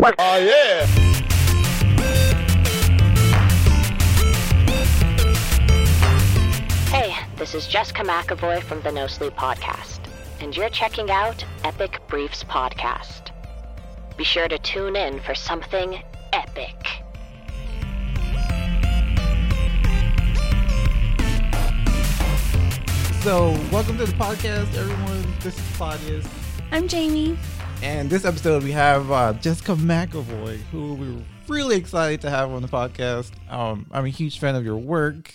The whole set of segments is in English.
Oh, yeah. Hey, this is Jessica McEvoy from the No Sleep Podcast, and you're checking out Epic Briefs Podcast. Be sure to tune in for something epic. So, welcome to the podcast, everyone. This is Claudius. I'm Jamie. And this episode, we have uh, Jessica McEvoy, who we're really excited to have on the podcast. Um, I'm a huge fan of your work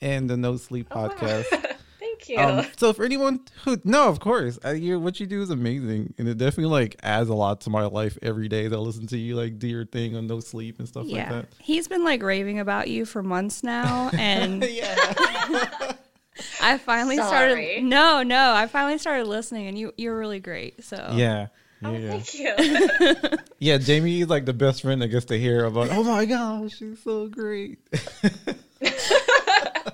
and the No Sleep podcast. Thank you. Um, so, for anyone who, no, of course, I, you, what you do is amazing. And it definitely like adds a lot to my life every day to listen to you like do your thing on No Sleep and stuff Yeah. like that. He's been like raving about you for months now and yeah. I finally Sorry. started No, no, I finally started listening and you you're really great. So yeah. Oh, Yeah. thank you. Yeah, Jamie is like the best friend that gets to hear about. Oh my gosh, she's so great.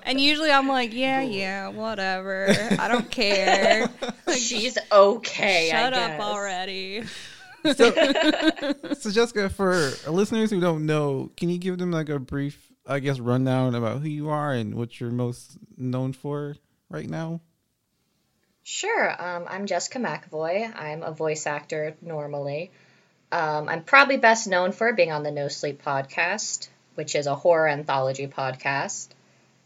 And usually I'm like, yeah, yeah, whatever. I don't care. She's okay. I Shut up guess. already. so Jessica, for listeners who don't know, can you give them like a brief, I guess, rundown about who you are and what you're most known for right now? Sure. Um, I'm Jessica McEvoy. I'm a voice actor normally. Um, I'm probably best known for being on the No Sleep podcast, which is a horror anthology podcast.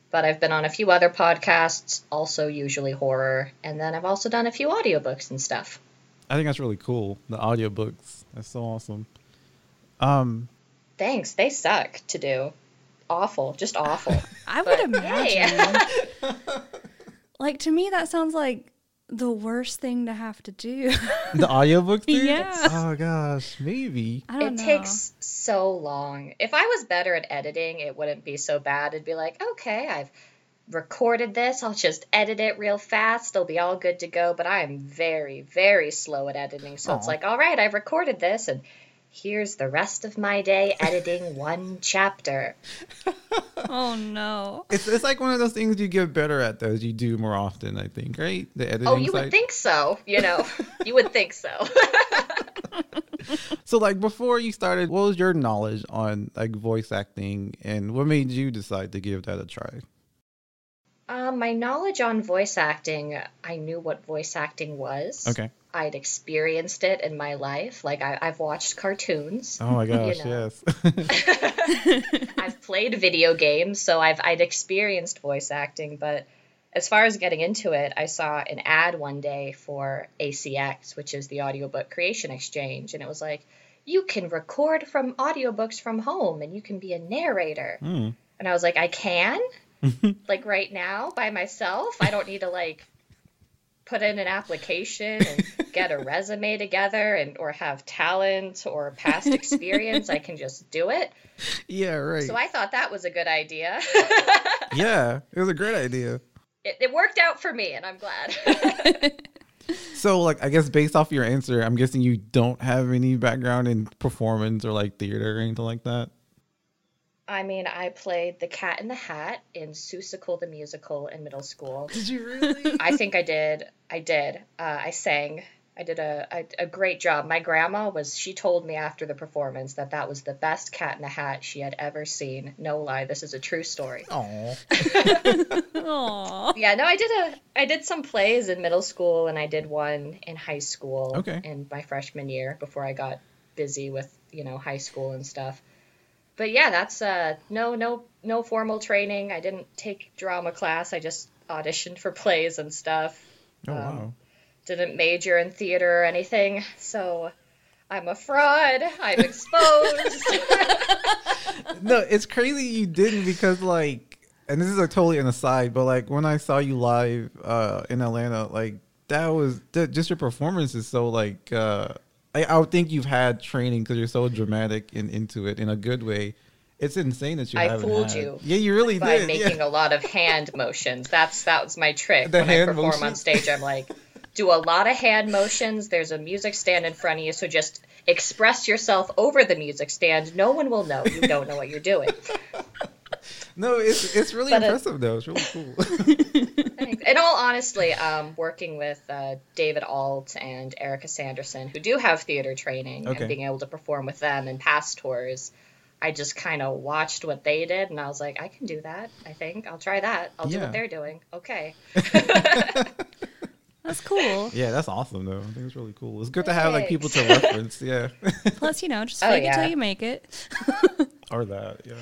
But I've been on a few other podcasts, also usually horror, and then I've also done a few audiobooks and stuff. I think that's really cool. The audiobooks. That's so awesome. Um, Thanks. They suck to do. Awful. Just awful. I would But, hey. imagine. like to me that sounds like the worst thing to have to do. the audiobook thing? Yeah. Oh gosh, maybe. I don't it know. takes so long. If I was better at editing, it wouldn't be so bad. It'd be like, okay, I've recorded this. I'll just edit it real fast. It'll be all good to go. But I am very, very slow at editing. So it's like, all right, I've recorded this, and here's the rest of my day editing one chapter. Oh no. It's it's like one of those things you get better at though as you do more often. I think, right? The editing. Oh, you side. would think so. You know, you would think so. So, like before you started, what was your knowledge on like voice acting, and what made you decide to give that a try? Um, my knowledge on voice acting, I knew what voice acting was. Okay. I'd experienced it in my life. Like I, I've watched cartoons. Oh my gosh, know. yes. I've played video games, so I've I'd experienced voice acting. But as far as getting into it, I saw an ad one day for ACX, which is the Audiobook Creation Exchange, and it was like, you can record from audiobooks from home, and you can be a narrator. Hmm. And I was like, I can, like right now by myself. I don't need to like put in an application and get a resume together and or have talent or past experience. I can just do it. yeah, right. So I thought that was a good idea. yeah, it was a great idea. it, it worked out for me, and I'm glad. So, like, I guess based off your answer, I'm guessing you don't have any background in performance or like theater or anything like that. I mean, I played the Cat in the Hat in Seussical the musical in middle school. Did you really? I think I did. I did. Uh, I sang. I did a, a, a great job. My grandma was, she told me after the performance that that was the best Cat in the Hat she had ever seen. No lie, this is a true story. Oh, Aw. Yeah, no, I did a I did some plays in middle school and I did one in high school Okay. in my freshman year before I got busy with, you know, high school and stuff. But yeah, that's uh no no no formal training. I didn't take drama class. I just auditioned for plays and stuff. oh Um, wow. Didn't major in theater or anything. So I'm a fraud. I'm exposed. no, it's crazy you didn't because like, and this is like totally an aside, but like when I saw you live uh in Atlanta, like that was that, just your performance is so like uh I, I would think you've had training because you're so dramatic and into it in a good way. It's insane that you I fooled had- you Yeah, you really by did. making yeah. a lot of hand motions. That's that was my trick. The when I perform on stage, I'm like, do a lot of hand motions. There's a music stand in front of you, so just express yourself over the music stand. No one will know you don't know what you're doing. No, it's it's really But, impressive though. It's really cool. Thanks. in all honestly, um, working with uh, David Ault and Erika Sanderson, who do have theater training, Okay. and being able to perform with them in past tours, I just kind of watched what they did, and I was like, I can do that. I think I'll try that. I'll do what they're doing. Okay. That's cool. Yeah, that's awesome though. I think it's really cool. It's good to have like people to reference. Yeah, Plus, you know, just Oh, fake it till you make it. or that. Yeah.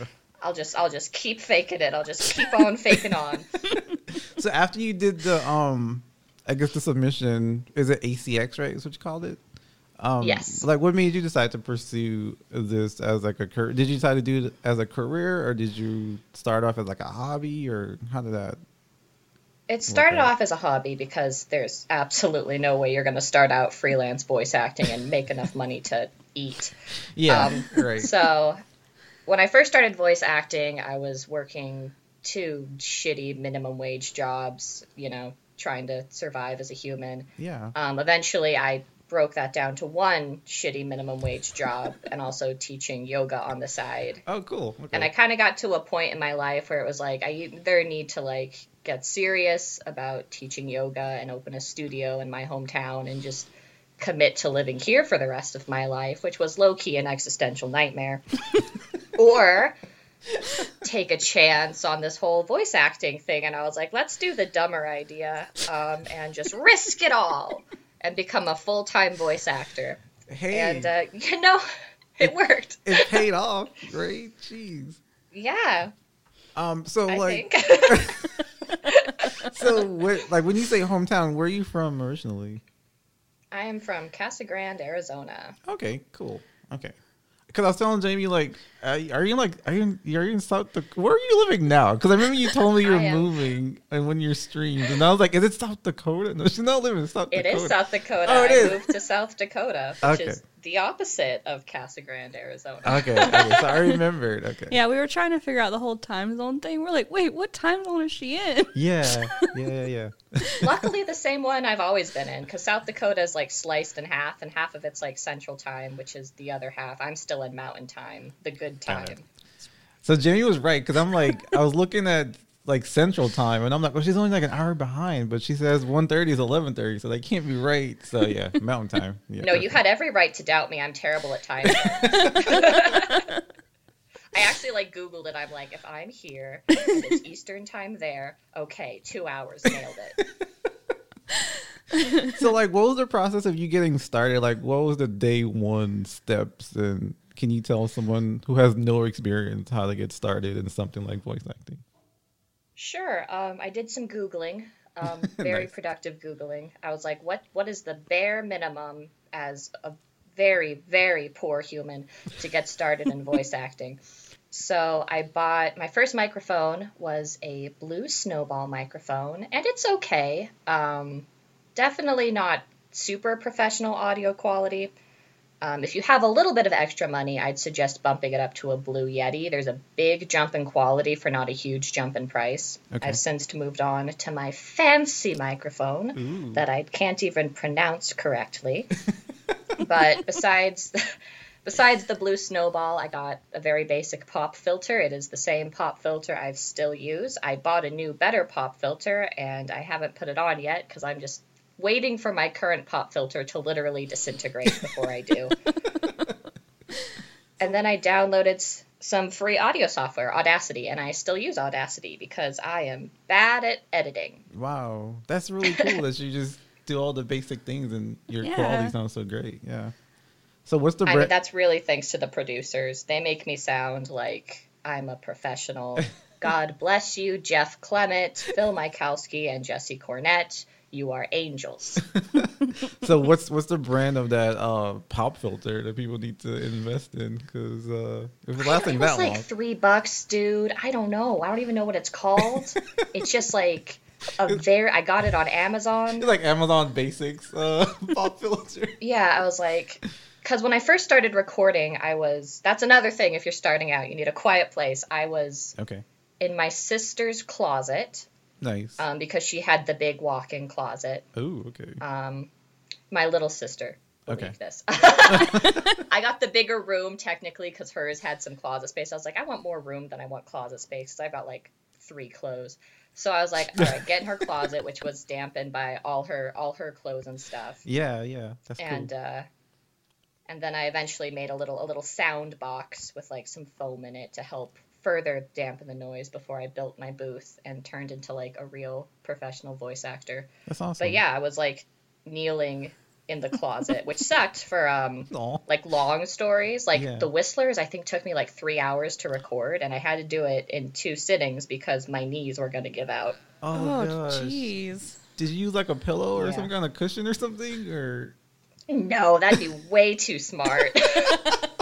I'll just I'll just keep faking it. I'll just keep on faking on. So after you did the um, I guess the submission is it ACX right? Is what you called it? Um, Yes. Like, what made you decide to pursue this as like a career? Did you decide to do it as a career, or did you start off as like a hobby, or how did that? It started off as a hobby because there's absolutely no way you're going to start out freelance voice acting and make enough money to eat. Yeah, Um, right. So, when I first started voice acting, I was working two shitty minimum wage jobs, you know, trying to survive as a human. yeah. Um, eventually, I broke that down to one shitty minimum wage job and also teaching yoga on the side. Oh, cool. Okay. And I kind of got to a point in my life where it was like I either need to like get serious about teaching yoga and open a studio in my hometown and just commit to living here for the rest of my life, which was low key an existential nightmare, or take a chance on this whole voice acting thing. And I was like, let's do the dumber idea um, and just risk it all and become a full time voice actor. hey, And uh, you know, it worked. it paid off. Great. Jeez. Yeah, Um. So I like, think. so what? Like when you say hometown, where are you from originally? I am from Casa Grande, Arizona. Okay, cool. Okay. Because I was telling Jamie, like, uh, are you like, are you, in, are you in South Dakota? Where are you living now? Because I remember you told me you were moving and when you're streamed, and I was like, is it South Dakota? No, she's not living in South It Dakota. is South Dakota. Oh, it I is. moved to South Dakota, Okay. is the opposite of Casa Grande, Arizona. Okay, okay, so I remembered. Okay. Yeah, we were trying to figure out the whole time zone thing. We're like, wait, what time zone is she in? Yeah, yeah, yeah, yeah. Luckily, the same one I've always been in, because South Dakota is like sliced in half, and half of it's like Central Time, which is the other half. I'm still in Mountain Time, the good time. it. So Jamie was right because I'm like, I was looking at like Central Time, and I'm like, well, she's only like an hour behind, but she says 1.30 is 11.30, so they can't be right. So yeah, Mountain Time. Yeah, No, you had every right to doubt me. I'm terrible at time. I actually like Googled it. I'm like, if I'm here and it's Eastern time there, okay, two hours, nailed it. so like what was the process of you getting started like what was the day one steps and can you tell someone who has no experience how to get started in something like voice acting Sure. Um, I did some googling, um, very Nice. productive googling. I was like, what What is the bare minimum as a very very poor human to get started in voice acting? So I bought my first microphone was a blue snowball microphone, and it's okay. Um, definitely not super professional audio quality. Um, if you have a little bit of extra money, I'd suggest bumping it up to a Blue Yeti. There's a big jump in quality for not a huge jump in price. Okay. I've since moved on to my fancy microphone Ooh. that I can't even pronounce correctly. but besides besides the blue snowball, I got a very basic pop filter. It is the same pop filter I still use. I bought a new better pop filter and I haven't put it on yet because I'm just waiting for my current pop filter to literally disintegrate before I do. and then I downloaded some free audio software, Audacity, and I still use Audacity because I am bad at editing. wow that's really cool that you just do all the basic things and your Yeah. quality sounds so great yeah so what's the I mean, that's really thanks to the producers. They make me sound like I'm a professional. God bless you, Jeff Clement, Phil Michalski, and Jesse Cornett. You are angels. so what's what's the brand of that uh pop filter that people need to invest in because uh lasting it was that like long three bucks, dude. I don't know. I don't even know what it's called. it's just like a very. I got it on Amazon. it's like amazon basics uh pop filter Yeah, I was like, because when I first started recording, I was. That's another thing. If you're starting out, you need a quiet place. I was okay in my sister's closet nice um, because she had the big walk-in closet. oh okay Um, my little sister. Okay. this. I got the bigger room technically because hers had some closet space. I was like, I want more room than I want closet space. 'cause I've got like three clothes. So I was like, all right, get in her closet, which was dampened by all her all her clothes and stuff. Yeah, yeah, that's and cool. uh, and then I eventually made a little a little sound box with like some foam in it to help further dampen the noise before I built my booth and turned into like a real professional voice actor. That's awesome. But yeah, I was like kneeling in the closet, which sucked for um Aw. like long stories. Like Yeah. the Whistlers, I think took me like three hours to record, and I had to do it in two sittings because my knees were gonna give out. Oh, Oh, jeez. Did you use like a pillow or Yeah. some kind of cushion or something? Or No, that'd be way too smart.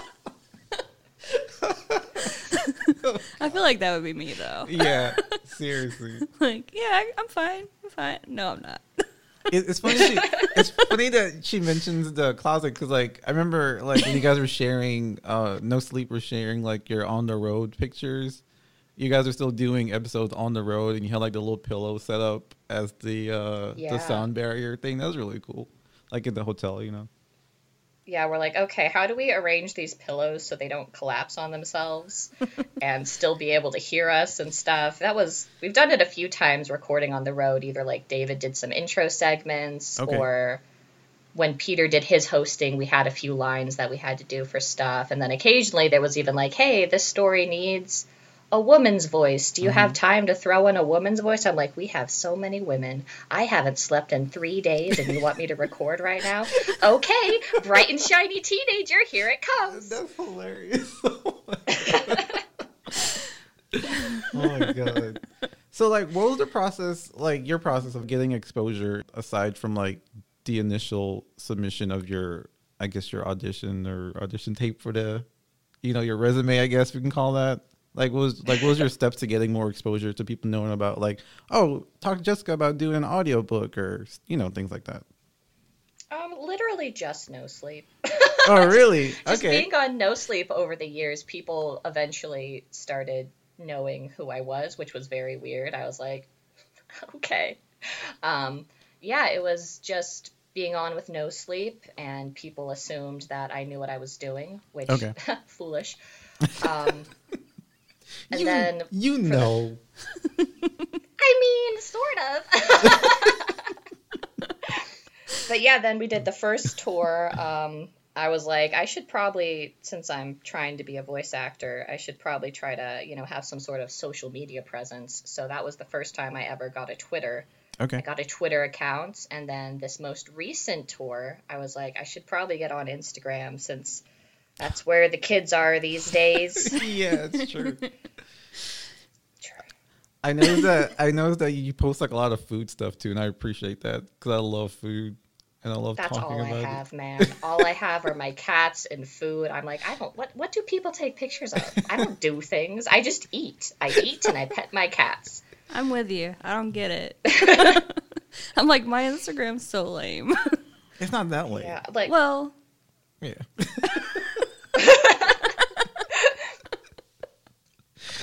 I feel like that would be me though. yeah, seriously. Like, yeah, I, I'm fine. I'm fine. No, I'm not. It, it's funny. She, it's funny that she mentions the closet because, like, I remember like when you guys were sharing, uh, No Sleep was sharing like your on the road pictures. You guys are still doing episodes on the road, and you had like the little pillow set up as the uh Yeah. the sound barrier thing. That was really cool. Like in the hotel, you know. Yeah, we're like, okay, how do we arrange these pillows so they don't collapse on themselves and still be able to hear us and stuff? That was, we've done it a few times recording on the road. Either like David did some intro segments Okay. or when Peter did his hosting, we had a few lines that we had to do for stuff. And then occasionally there was even like, hey, this story needs a woman's voice. Do you have mm-hmm. time to throw in a woman's voice? I'm like, we have so many women. I haven't slept in three days and you want me to record right now? Okay, bright and shiny teenager, here it comes. That's hilarious. Oh, oh my god. So like what was the process like your process of getting exposure aside from like the initial submission of your I guess your audition or audition tape for the you know your resume I guess we can call that. Like what was like what was your steps to getting more exposure to people knowing about like oh talk to Jessica about doing an audiobook or you know things like that. Um, literally just no sleep. Oh really? Just okay. being on no sleep over the years, people eventually started knowing who I was, which was very weird. I was like, okay. Um, yeah, it was just being on with no sleep, and people assumed that I knew what I was doing, which Okay. foolish. Um, and you, then you know. I mean, sort of. but yeah, then we did the first tour. Um, I was like, I should probably, since I'm trying to be a voice actor, I should probably try to, you know, have some sort of social media presence. So that was the first time I ever got a Twitter. Okay. I got a Twitter account, and then this most recent tour, I was like, I should probably get on Instagram since that's where the kids are these days. yeah, it's true. I know that I know that you post like a lot of food stuff too, and I appreciate that because I love food and I love That's talking all I about have, man. All I have are my cats and food. I'm like, I don't. What What do people take pictures of? I don't do things. I just eat. I eat and I pet my cats. I'm with you. I don't get it. I'm like, my Instagram's so lame. It's not that way. Yeah, like well, Yeah.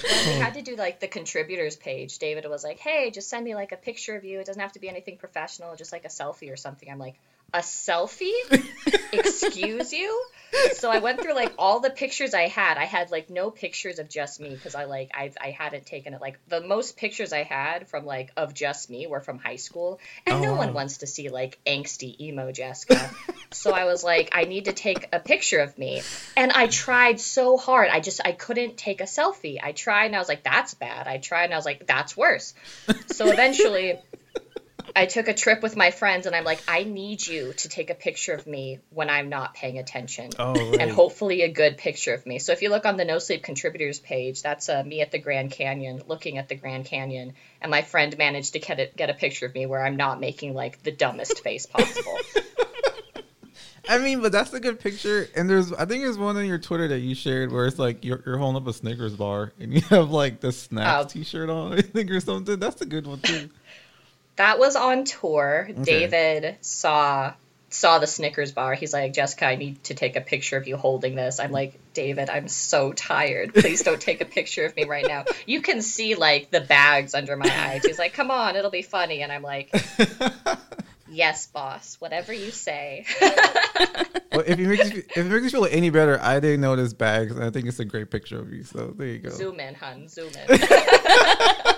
we hmm. had to do like the contributors page. David was like, "Hey, just send me like a picture of you. It doesn't have to be anything professional, just like a selfie or something." I'm like, "A selfie? Excuse you?" So I went through like all the pictures I had. I had like no pictures of just me because I like I I hadn't taken it. Like the most pictures I had from like of just me were from high school, and Oh, no wow. one wants to see like angsty emo Jessica. so I was like, I need to take a picture of me, and I tried so hard. I just I couldn't take a selfie. I tried and I was like, that's bad. I tried and I was like, that's worse. So eventually. I took a trip with my friends and I'm like, I need you to take a picture of me when I'm not paying attention. Oh, right. And hopefully a good picture of me. So if you look on the No Sleep contributors page, that's uh, me at the Grand Canyon, looking at the Grand Canyon, and my friend managed to get it, get a picture of me where I'm not making like the dumbest face possible. I mean, but that's a good picture. And there's, I think there's one on your Twitter that you shared where it's like you're, you're holding up a Snickers bar and you have like the Snacks Oh. T-shirt on, I think, or something. That's a good one too. that was on tour. David saw saw the Snickers bar. He's like, Jessica, I need to take a picture of you holding this. I'm like, David, I'm so tired. Please don't take a picture of me right now. You can see like the bags under my eyes. He's like, come on, it'll be funny. And I'm like, yes, boss, whatever you say. Well, if it makes you, if it makes you feel any better, I didn't notice bags, and I think it's a great picture of you. So there you go. zoom in, hun, zoom in.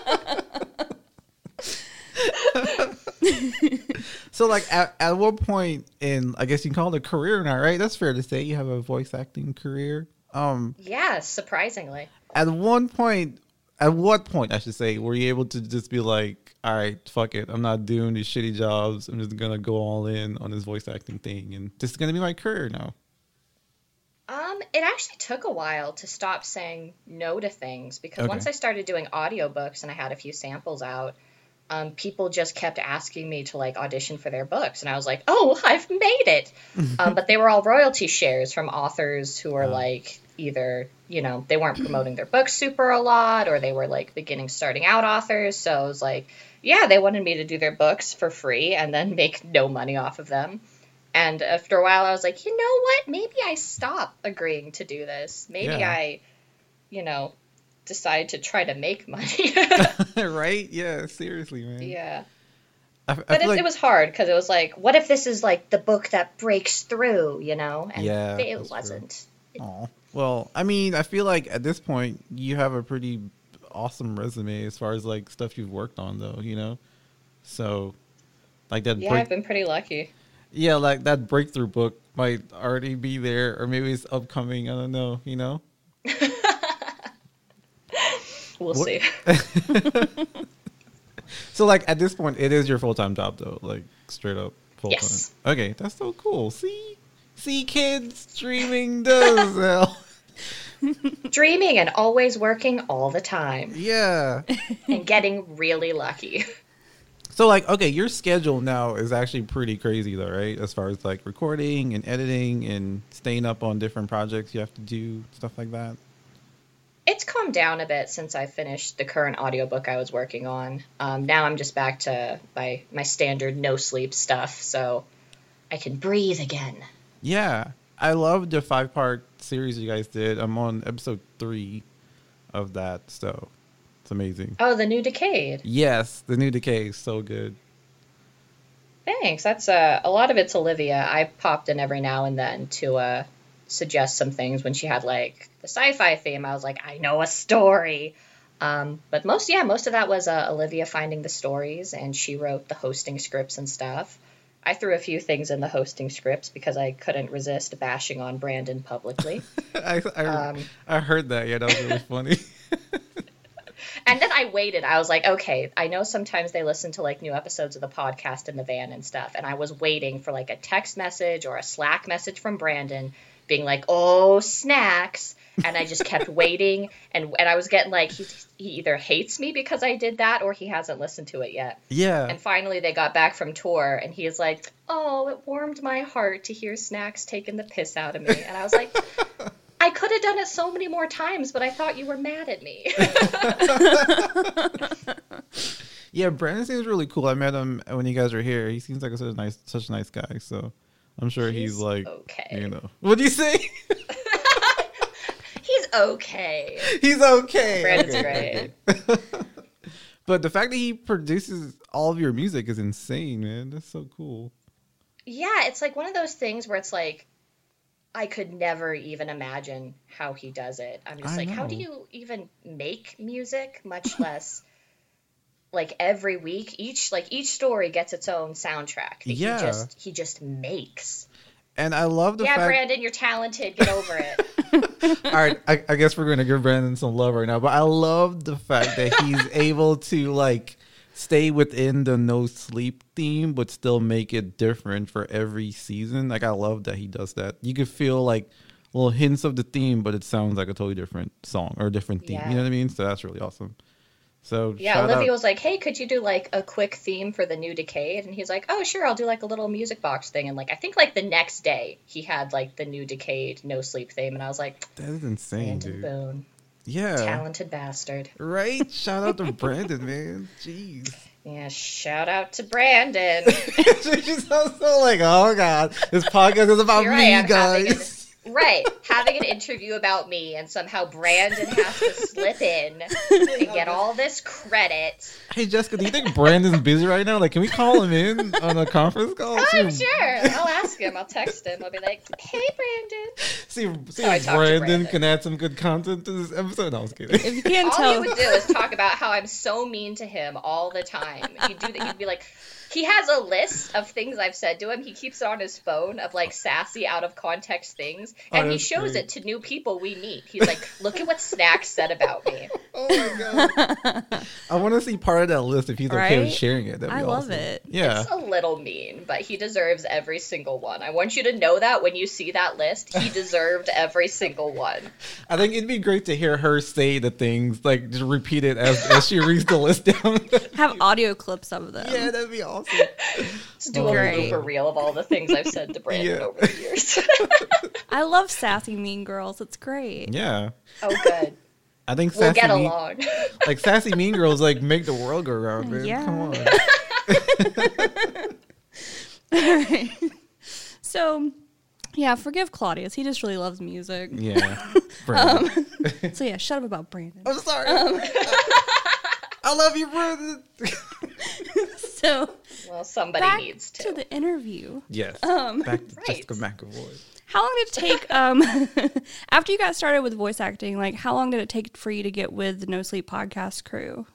so like at, at what point in I guess you can call it a career now, right? That's fair to say you have a voice acting career. Um yeah, surprisingly. At one point at what point I should say were you able to just be like, all right, fuck it, I'm not doing these shitty jobs. I'm just gonna go all in on this voice acting thing, and this is gonna be my career now. Um, it actually took a while to stop saying no to things because Okay. once I started doing audiobooks and I had a few samples out, um, people just kept asking me to like audition for their books, and I was like, "Oh, I've made it!" um, but they were all royalty shares from authors who were like either you know they weren't promoting their books super a lot, or they were like beginning starting out authors. So I was like, yeah, they wanted me to do their books for free and then make no money off of them. And after a while, I was like, you know what? Maybe I stop agreeing to do this. Maybe Yeah. I, you know, decide to try to make money. right? Yeah, seriously, man. yeah. I, I But it, like, it was hard because it was like, what if this is like the book that breaks through, you know? And Yeah, it wasn't. Aw. Well, I mean, I feel like at this point you have a pretty awesome resume as far as like stuff you've worked on, though. You know, so like that. Yeah, break- I've been pretty lucky. yeah, like that breakthrough book might already be there, or maybe it's upcoming. I don't know. You know. We'll What- see. So like at this point, it is your full time job though, like straight up full time. Yes. Okay, that's so cool. See, see, kids, streaming does hell. Dreaming and always working all the time Yeah. and getting really lucky. So like, okay, your schedule now is actually pretty crazy though, right? As far as like recording and editing and staying up on different projects you have to do, stuff like that. It's calmed down a bit since I finished the current audiobook I was working on. Um, now I'm just back to my, my standard no sleep stuff, so I can breathe again. Yeah. I love the five part series you guys did. I'm on episode three of that, so it's amazing. Oh, the new Decayed. Yes, the new decay is so good. Thanks. That's uh, a lot of it's Olivia. I popped in every now and then to uh, suggest some things when she had like the sci-fi theme. I was like, I know a story. Um, but most, yeah, most of that was uh, Olivia finding the stories, and she wrote the hosting scripts and stuff. I threw a few things in the hosting scripts because I couldn't resist bashing on Brandon publicly. I I, Um, I heard that. Yeah, that was really funny. And then I waited. I was like, okay, I know sometimes they listen to like new episodes of the podcast in the van and stuff. And I was waiting for like a text message or a Slack message from Brandon being like, oh, snacks. And I just kept waiting. And, and I was getting like, he, he either hates me because I did that or he hasn't listened to it yet. yeah. And finally they got back from tour and he is like, oh, it warmed my heart to hear Snacks taking the piss out of me. And I was like, I could have done it so many more times, but I thought you were mad at me. Yeah, Brandon seems really cool. I met him when you guys were here. He seems like a such a nice, such a nice guy. So I'm sure he's, He's like, okay. you know, what do you say? He's okay. he's okay. Brandon's Okay, great. but the fact that he produces all of your music is insane, man. That's so cool. Yeah, it's like one of those things where it's like I could never even imagine how he does it. I'm just I like, how do you even make music, much less like every week each like each story gets its own soundtrack that Yeah. he just he just makes. And I love the yeah, fact. Brandon, you're talented. Get over it. all right, I, I guess we're going to give Brandon some love right now. But I love the fact that he's able to like stay within the no sleep theme, but still make it different for every season. Like I love that he does that. You could feel like little hints of the theme, but it sounds like a totally different song or a different theme. Yeah. You know what I mean? So that's really awesome. So Yeah, Olivia out- was like, "Hey, could you do like a quick theme for the new Decayed?" And he's like, "Oh, sure, I'll do like a little music box thing." And like, I think like the next day he had like the new Decayed No Sleep theme, and I was like, that is insane, "Brandon dude. Boone, Yeah. talented bastard." Right? Shout out to Brandon, man. Jeez. Yeah, shout out to Brandon. She's also like, oh god, this podcast is about Here me, guys. Right, having an interview about me, and somehow Brandon has to slip in and get all this credit. Hey Jessica, do you think Brandon's busy right now? Like, can we call him in on a conference call? Oh, I'm sure. I'll ask him. I'll text him. I'll be like, "Hey, Brandon." See, see Oh, I if Brandon, Brandon. can add some good content to this episode. No, I was kidding. If you can't All tell, he would do is talk about how I'm so mean to him all the time. He'd do that. He'd be like, he has a list of things I've said to him. He keeps it on his phone of like sassy, out of context things, Oh, and he shows great. it to new people we meet. He's like, "Look at what Snack said about me." oh my god! I want to see part of that list if he's okay with sharing it. That'd be I love awesome. it. Yeah. It's a little mean, but he deserves every single one. I want you to know that when you see that list, he deserved every single one. I think it'd be great to hear her say the things, like just repeat it as, as she reads the list down. have audio clips of them. yeah, that'd be awesome. Just do Oh, a great. for real of all the things I've said to Brandon Yeah. over the years. I love sassy mean girls. It's great. Yeah. oh, good. I think We'll sassy get mean, along. like sassy mean girls like make the world go round, man. Yeah. Come on. Alright. so, yeah, forgive Claudius. He just really loves music. Yeah. Brandon. Um, so yeah, shut up about Brandon. I'm sorry. Um, I love you, Brandon. So well, somebody back needs to. to. the interview. yes. Um, Back to Right. Jessica McEvoy. How long did it take? Um, after you got started with voice acting, like how long did it take for you to get with the No Sleep podcast crew?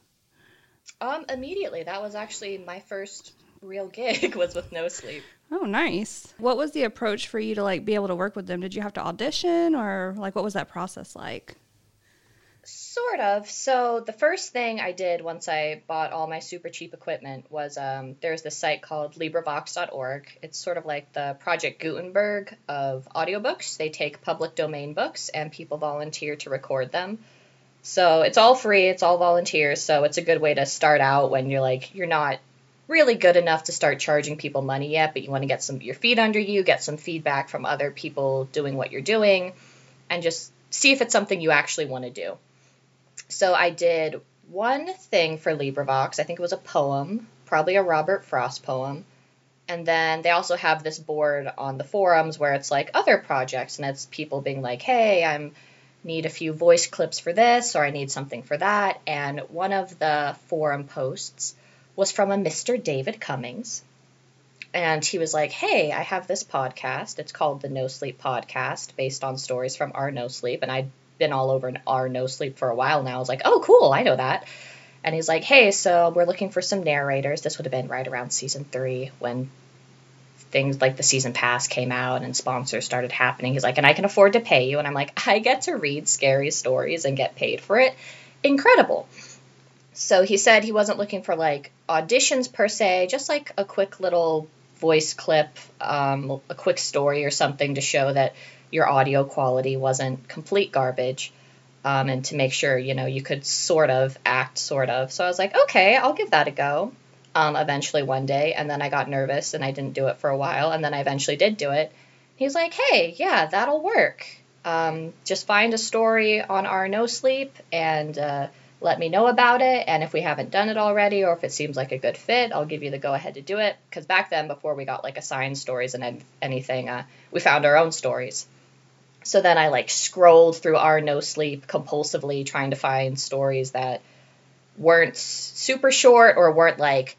Um, immediately. That was actually my first real gig was with No Sleep. Oh, nice. What was the approach for you to like be able to work with them? Did you have to audition, or like what was that process like? Sort of. So the first thing I did once I bought all my super cheap equipment was um, there's this site called LibriVox.org. It's sort of like the Project Gutenberg of audiobooks. They take public domain books and people volunteer to record them. So it's all free. It's all volunteers. So it's a good way to start out when you're like you're not really good enough to start charging people money yet, but you want to get some your feet under you, get some feedback from other people doing what you're doing, and just see if it's something you actually want to do. So I did one thing for LibriVox. I think it was a poem, probably a Robert Frost poem. And then they also have this board on the forums where it's like other projects, and it's people being like, "Hey, I'm need a few voice clips for this, or I need something for that." And one of the forum posts was from a Mr. David Cummings, and he was like, "Hey, I have this podcast. It's called the No Sleep Podcast, based on stories from our No Sleep." And I'd been all over our No Sleep for a while now. I was like, "Oh, cool, I know that." And he's like, "Hey, so we're looking for some narrators. This would have been right around season three when things like the season pass came out and sponsors started happening. He's like, and I can afford to pay you. And I'm like, I get to read scary stories and get paid for it. Incredible. So he said he wasn't looking for like auditions per se, just like a quick little voice clip, um, a quick story or something to show that your audio quality wasn't complete garbage. Um, and to make sure, you know, you could sort of act, sort of. So I was like, okay, I'll give that a go um, eventually one day. And then I got nervous and I didn't do it for a while. And then I eventually did do it. He was like, hey, yeah, that'll work. Um, just find a story on our No Sleep and uh, let me know about it. And if we haven't done it already or if it seems like a good fit, I'll give you the go ahead to do it. Because back then, before we got like assigned stories and anything, uh, we found our own stories. So then I like scrolled through our No Sleep compulsively trying to find stories that weren't super short or weren't like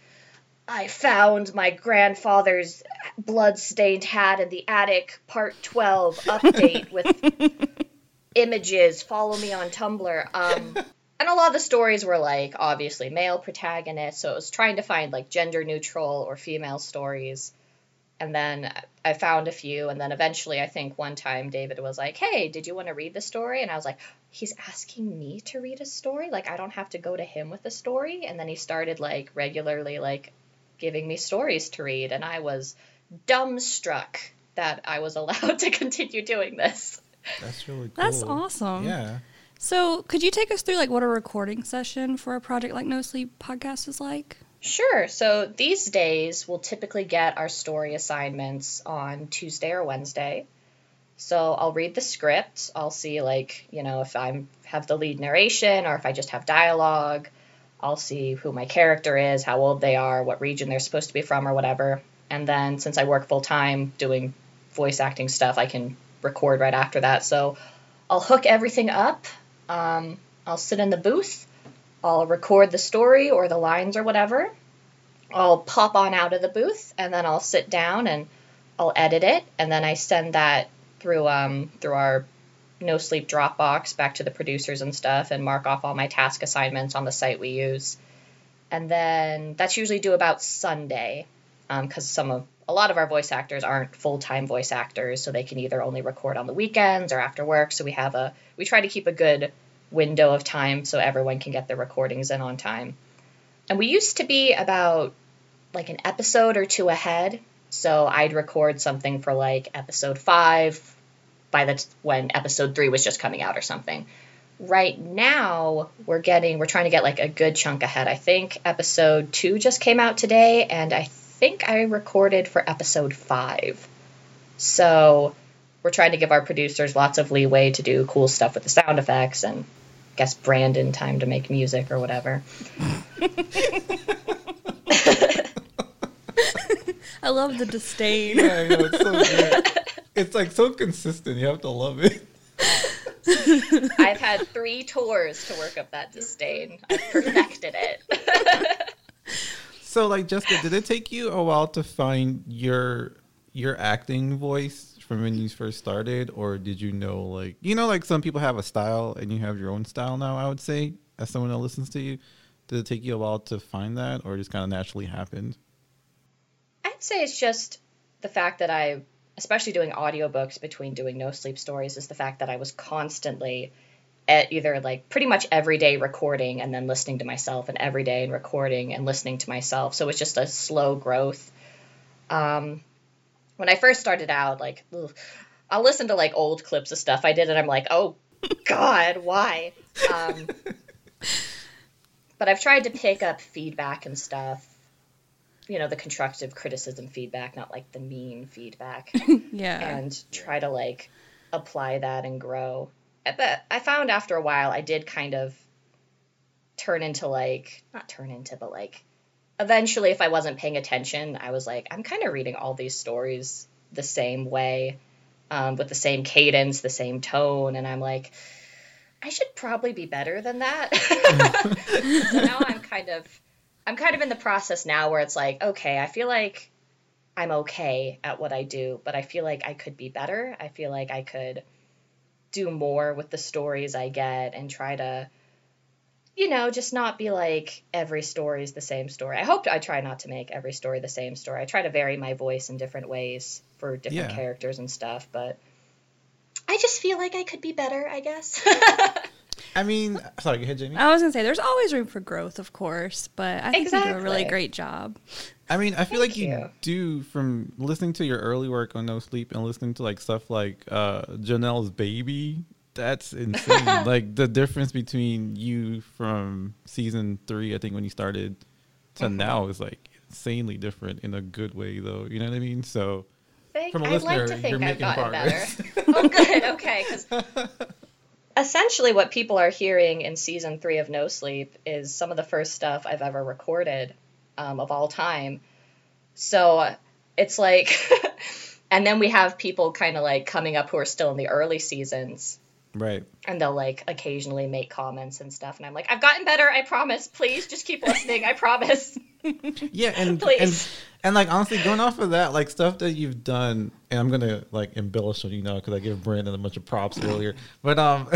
I found my grandfather's blood-stained hat in the attic, part 12 update with images. Follow me on Tumblr. Um, and a lot of the stories were like obviously male protagonists, so it was trying to find like gender neutral or female stories. And then I found a few, and then eventually I think one time David was like, "Hey, did you want to read the story?" And I was like, "He's asking me to read a story? Like I don't have to go to him with a story?" And then he started like regularly like giving me stories to read, and I was dumbstruck that I was allowed to continue doing this. That's really cool. That's awesome. Yeah. So, could you take us through like what a recording session for a project like No Sleep podcast is like? Sure. So these days, we'll typically get our story assignments on Tuesday or Wednesday. So I'll read the script. I'll see, like, you know, if I'm have the lead narration or if I just have dialogue. I'll see who my character is, how old they are, what region they're supposed to be from, or whatever. And then since I work full time doing voice acting stuff, I can record right after that. So I'll hook everything up. Um, I'll sit in the booth. I'll record the story or the lines or whatever. I'll pop on out of the booth and then I'll sit down and I'll edit it and then I send that through um, through our no sleep Dropbox back to the producers and stuff and mark off all my task assignments on the site we use. And then that's usually due about Sunday because um, some of a lot of our voice actors aren't full-time voice actors so they can either only record on the weekends or after work so we have a we try to keep a good window of time so everyone can get their recordings in on time. And we used to be about like an episode or two ahead. So i'd record something for like episode five by the t- when episode three was just coming out or something. Right now we're getting we're trying to get like a good chunk ahead. I think episode two just came out today and i think I recorded for episode five. So we're trying to give our producers lots of leeway to do cool stuff with the sound effects and guess Brandon time to make music or whatever. I love the disdain. Yeah, I know, it's so good. It's like so consistent. You have to love it. I've had three tours to work up that disdain. I've perfected it. So, like, Jessica, did it take you a while to find your your acting voice from when you first started, or did you know, like, you know, like some people have a style and you have your own style now? I would say, as someone that listens to you, did it take you a while to find that, or just kind of naturally happened? I'd say it's just the fact that I, especially doing audiobooks between doing No Sleep Stories, is the fact that I was constantly at either like pretty much every day recording and then listening to myself and every day and recording and listening to myself. So it's just a slow growth. Um, when I first started out, like ugh, I'll listen to like old clips of stuff I did and I'm like, oh God, why? Um, but I've tried to pick up feedback and stuff. You know, the constructive criticism feedback, not like the mean feedback. yeah. And try to like apply that and grow but I found after a while I did kind of turn into like not turn into but like eventually if I wasn't paying attention I was like I'm kind of reading all these stories the same way um, with the same cadence the same tone and I'm like I should probably be better than that. So now I'm kind of I'm kind of in the process now where it's like okay I feel like I'm okay at what I do but I feel like I could be better. I feel like I could do more with the stories I get and try to you know, just not be like every story is the same story. I hope I try not to make every story the same story. I try to vary my voice in different ways for different yeah. characters and stuff, but I just feel like I could be better, I guess. I mean, sorry, go ahead, Jamie. I was gonna say there's always room for growth, of course, but I think exactly. you do a really great job. I mean, I feel Thank like you, you, do from listening to your early work on No Sleep and listening to like stuff like uh, Janelle's Baby. That's insane. like the difference between you from season three, I think when you started, to mm-hmm. now is like insanely different in a good way, though. You know what I mean? So, Thank, from a I'd listener, like to think I've gotten progress. better. oh, good. Okay, because essentially what people are hearing in season three of No Sleep is some of the first stuff I've ever recorded um, of all time. So it's like, and then we have people kind of like coming up who are still in the early seasons. Right. And they'll like occasionally make comments and stuff. And I'm like, I've gotten better. I promise. Please just keep listening. I promise. yeah. And, Please. and, and like, honestly, going off of that, like stuff that you've done, and I'm going to like embellish on you now because I gave Brandon a bunch of props earlier. But, um,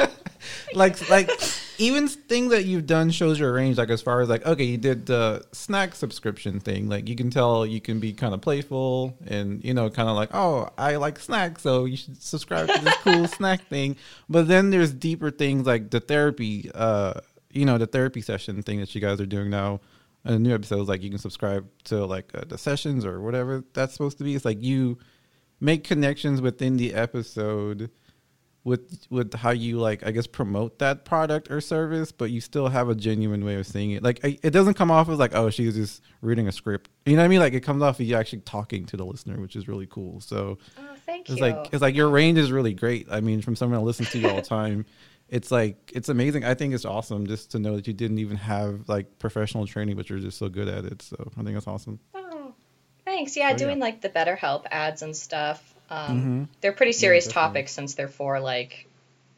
like, like, even things that you've done shows your range. Like as far as like, okay, you did the snack subscription thing. Like you can tell you can be kind of playful and you know, kind of like, oh, I like snacks, so you should subscribe to this cool snack thing. But then there's deeper things like the therapy, uh, you know, the therapy session thing that you guys are doing now. And new episodes, like you can subscribe to like uh, the sessions or whatever that's supposed to be. It's like you make connections within the episode with with how you like I guess promote that product or service, but you still have a genuine way of saying it. Like it doesn't come off as like oh she's just reading a script. You know what I mean? Like it comes off as you actually talking to the listener, which is really cool. So oh, thank it's you. like it's like your range is really great. I mean, from someone that listens to you all the time. It's like it's amazing. I think it's awesome just to know that you didn't even have like professional training, but you're just so good at it. So I think that's awesome. Oh, thanks. Yeah, so, doing yeah. like the BetterHelp ads and stuff Um, They're pretty serious definitely. topics since they're for like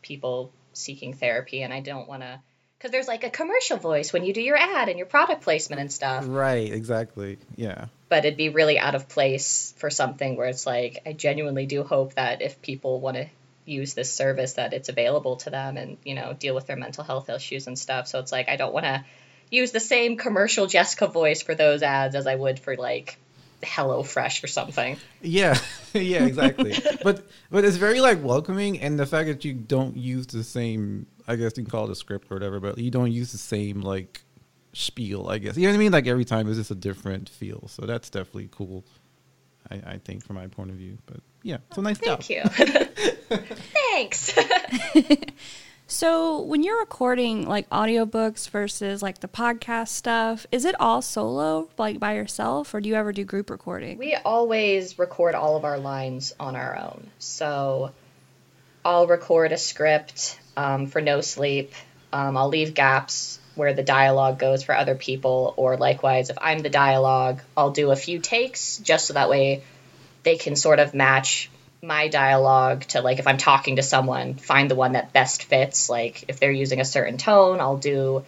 people seeking therapy, and I don't want to. Because there's like a commercial voice when you do your ad and your product placement and stuff. Right, exactly. Yeah. but it'd be really out of place for something where it's like I genuinely do hope that if people want to use this service that it's available to them and you know deal with their mental health issues and stuff so it's like I don't want to use the same commercial Jessica voice for those ads as I would for like Hello Fresh or something. Yeah, yeah, exactly. but but it's very like welcoming, and the fact that you don't use the same, I guess you can call it a script or whatever, but you don't use the same like spiel. I guess you know what I mean. Like every time it's just a different feel, so that's definitely cool. I, I think from my point of view, but yeah, so nice job. Thank you. Thanks. So, when you're recording like audiobooks versus like the podcast stuff, is it all solo, like by yourself, or do you ever do group recording? We always record all of our lines on our own. So I'll record a script um, for No Sleep. Um, I'll leave gaps where the dialogue goes for other people, or likewise, if I'm the dialogue, I'll do a few takes just so that way they can sort of match my dialogue to like if I'm talking to someone, find the one that best fits. Like if they're using a certain tone, I'll do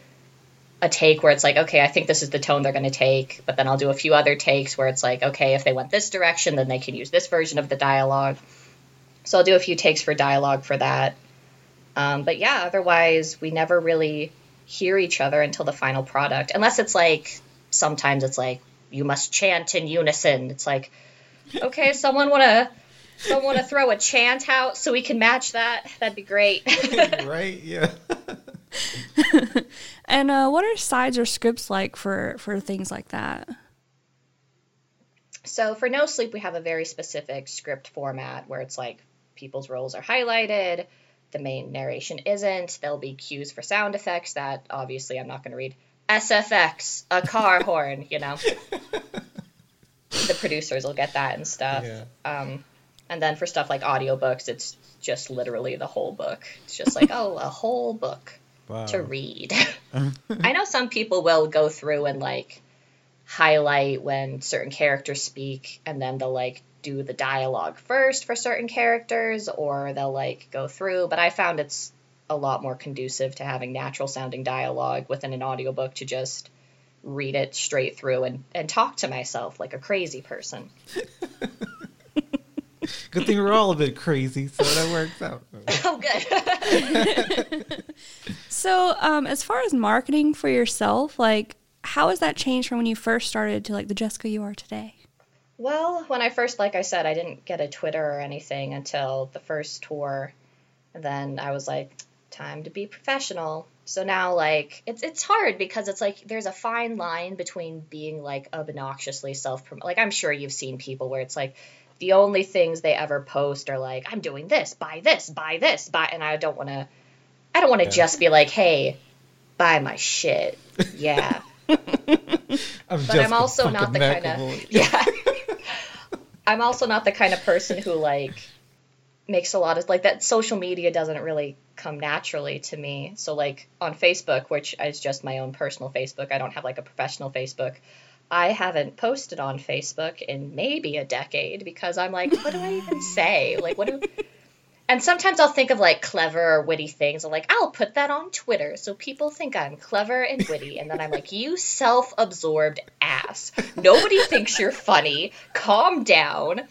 a take where it's like, okay, I think this is the tone they're going to take, but then I'll do a few other takes where it's like, okay, if they went this direction, then they can use this version of the dialogue. So I'll do a few takes for dialogue for that. Um, but yeah, otherwise, we never really hear each other until the final product, unless it's like sometimes it's like you must chant in unison. It's like, okay, someone want to. Someone want to throw a chant out so we can match that? That'd be great. right? Yeah. And uh, what are sides or scripts like for for things like that? So for No Sleep, we have a very specific script format where it's like people's roles are highlighted, the main narration isn't. There'll be cues for sound effects that obviously I'm not going to read. SFX, a car horn, you know. the producers will get that and stuff. Yeah. Um, and then for stuff like audiobooks, it's just literally the whole book. It's just like, oh, a whole book Wow. to read. I know some people will go through and like highlight when certain characters speak and then they'll like do the dialogue first for certain characters or they'll like go through, but I found it's a lot more conducive to having natural sounding dialogue within an audiobook to just read it straight through and, and talk to myself like a crazy person. Good thing we're all a bit crazy, so that works out. Oh, good. So, um, as far as marketing for yourself, like how has that changed from when you first started to like the Jessica you are today? Well, when I first, like I said, I didn't get a Twitter or anything until the first tour. And then I was like, time to be professional. So now, like, it's it's hard because it's like there's a fine line between being like obnoxiously self promote. Like, I'm sure you've seen people where it's like the only things they ever post are like, I'm doing this, buy this, buy this, buy, and I don't want to. I don't want to Yeah. just be like, hey, buy my shit. Yeah. I'm but I'm also not the kind of yeah. I'm also not the kind of person who like makes a lot of like that. Social media doesn't really come naturally to me. So like on Facebook, which is just my own personal Facebook, I don't have like a professional Facebook. I haven't posted on Facebook in maybe a decade because I'm like, what do I even say? Like, what do and sometimes I'll think of like clever or witty things. I'm like, I'll put that on Twitter so people think I'm clever and witty. And then I'm like, you self absorbed ass. Nobody thinks you're funny. Calm down.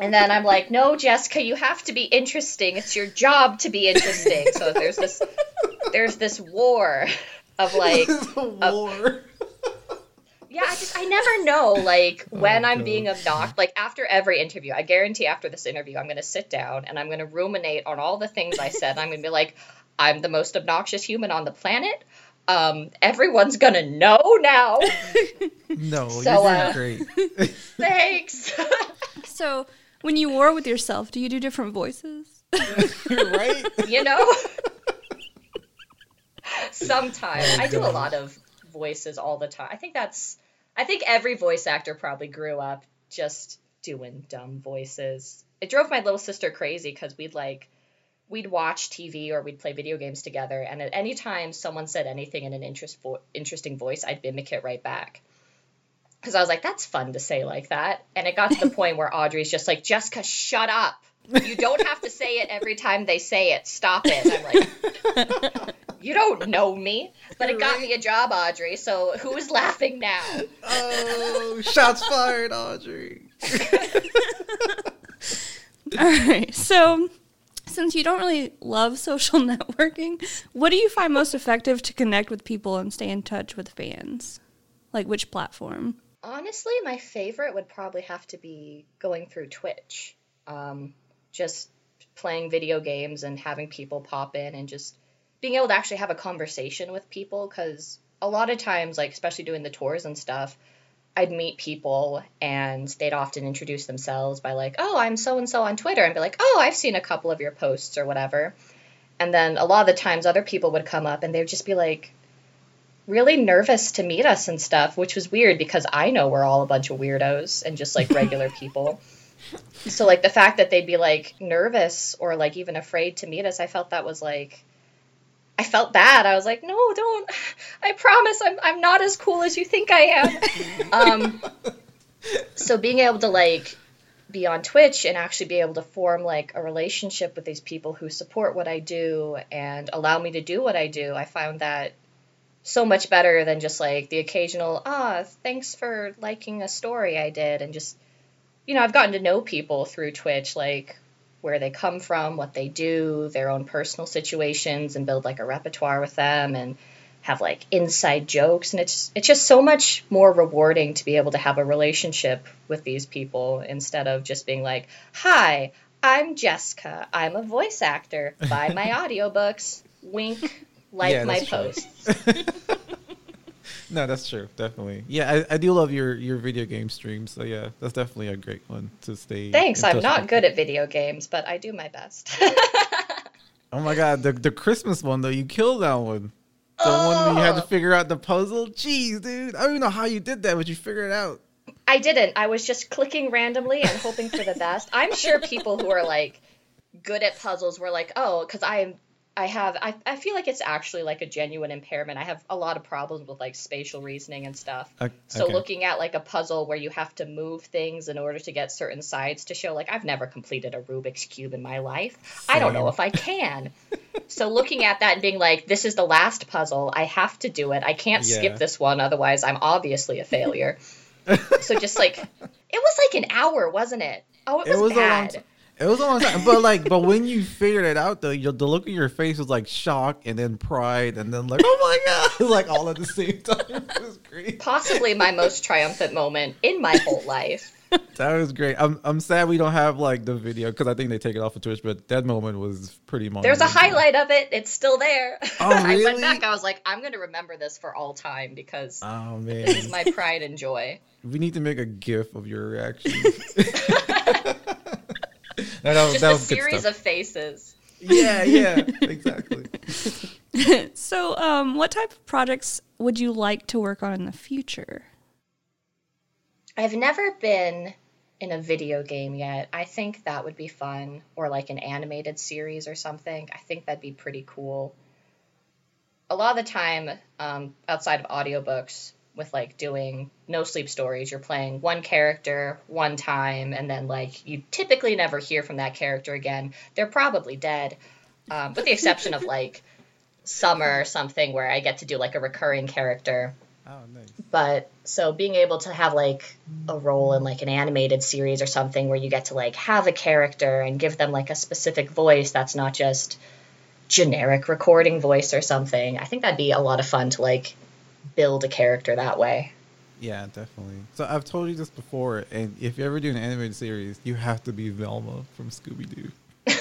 And then I'm like, no, Jessica, you have to be interesting. It's your job to be interesting. So there's this there's this war of like war. Yeah, I just I never know like when I'm God. being obnoxious. Like after every interview, I guarantee after this interview, I'm gonna sit down and I'm gonna ruminate on all the things I said. I'm gonna be like, I'm the most obnoxious human on the planet. Um, everyone's gonna know now. No, So, you're uh, doing great. So, when you war with yourself, do you do different voices? right? you know. Sometimes Oh, I do a lot of voices all the time. I think that's. I think every voice actor probably grew up just doing dumb voices. It drove my little sister crazy because we'd like we'd watch TV or we'd play video games together, and at any time someone said anything in an interest vo- interesting voice, I'd mimic it right back. because I was like, that's fun to say like that. And it got to the point where Audrey's just like, Jessica, shut up. You don't have to say it every time they say it. Stop it. And I'm like, you don't know me. But it got me a job, Audrey. So who is laughing now? Oh, shots fired, Audrey. All right. So, since you don't really love social networking, what do you find most effective to connect with people and stay in touch with fans? Like which platform? Honestly, my favorite would probably have to be going through Twitch. Um, just playing video games and having people pop in and just being able to actually have a conversation with people because a lot of times, like especially doing the tours and stuff, I'd meet people and they'd often introduce themselves by like, "Oh, I'm so and so on Twitter," and be like, "Oh, I've seen a couple of your posts or whatever." And then a lot of the times, other people would come up and they'd just be like, really nervous to meet us and stuff, which was weird because I know we're all a bunch of weirdos and just like regular people. So like the fact that they'd be like nervous or like even afraid to meet us, I felt that was like I felt bad. I was like, no, don't. I promise I'm I'm not as cool as you think I am. um, so being able to like be on Twitch and actually be able to form like a relationship with these people who support what I do and allow me to do what I do, I found that so much better than just like the occasional ah thanks for liking a story I did and just you know I've gotten to know people through Twitch like where they come from, what they do, their own personal situations and build like a repertoire with them and have like inside jokes and it's it's just so much more rewarding to be able to have a relationship with these people instead of just being like, "Hi, I'm Jessica. I'm a voice actor. Buy my audiobooks." Wink, like Yeah, my posts. No, that's true. Definitely. Yeah, I, I do love your your video game streams. So yeah, that's definitely a great one to stay. Thanks. I'm not with. good at video games, but I do my best. Oh my god, the the Christmas one though, you killed that one. The one where you had to Oh. figure out the puzzle. Jeez, dude, I don't even know how you did that, but you figured it out. I didn't. I was just clicking randomly and hoping for the best. I'm sure people who are like good at puzzles were like, oh, because I I have I, I feel like it's actually like a genuine impairment. I have a lot of problems with like spatial reasoning and stuff. Ok- So looking at like a puzzle where you have to move things in order to get certain sides to show like I've never completed a Rubik's cube in my life. I don't know if I can. so looking at that and being like this is the last puzzle, I have to do it. I can't Yeah. skip this one otherwise I'm obviously a failure. so just like it was like an hour, wasn't it? Oh, it was, It was bad. It was a long time, but like, but when you figured it out, though, you, the look on your face was like shock, and then pride, and then like, oh my god, like all at the same time. It was great. Possibly my most triumphant moment in my whole life. That was great. I'm I'm sad we don't have like the video because I think they take it off of Twitch, but that moment was pretty. much. There's a highlight of it. It's still there. Oh, really? I went back. I was like, I'm going to remember this for all time because Oh man, this is my pride and joy. we need to make a GIF of your reaction. that, was, Just that a was good series stuff. of faces. Yeah, yeah, exactly. So, um, what type of projects would you like to work on in the future? I've never been in a video game yet. I think that would be fun, or like an animated series or something. I think that'd be pretty cool. A lot of the time, um, outside of audiobooks, with like doing no sleep stories, you're playing one character one time, and then like you typically never hear from that character again. They're probably dead, um, with the exception of like Summer or something where I get to do like a recurring character Oh, nice. but so being able to have like a role in like an animated series or something where you get to like have a character and give them like a specific voice that's not just generic recording voice or something i think that'd be a lot of fun to like build a character that way Yeah, definitely. So I've told you this before, and if you ever do an animated series, you have to be Velma from Scooby Doo.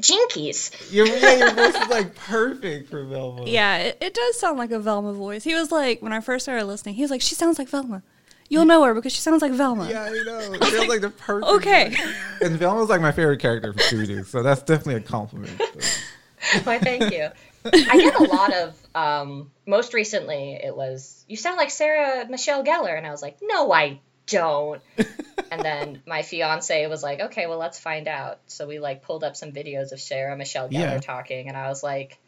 jinkies Your, yeah, your voice is like perfect for Velma. Yeah, it, it does sound like a Velma voice. He was like, when I first started listening, he was like, she sounds like Velma. You'll know her because she sounds like Velma. Yeah, I know. It feels like the perfect. Okay. voice. And Velma's like my favorite character from Scooby Doo, so that's definitely a compliment. why thank you i get a lot of um most recently it was you sound like sarah michelle gellar and i was like no i don't and then my fiance was like okay well let's find out so we like pulled up some videos of sarah michelle gellar Yeah. talking and i was like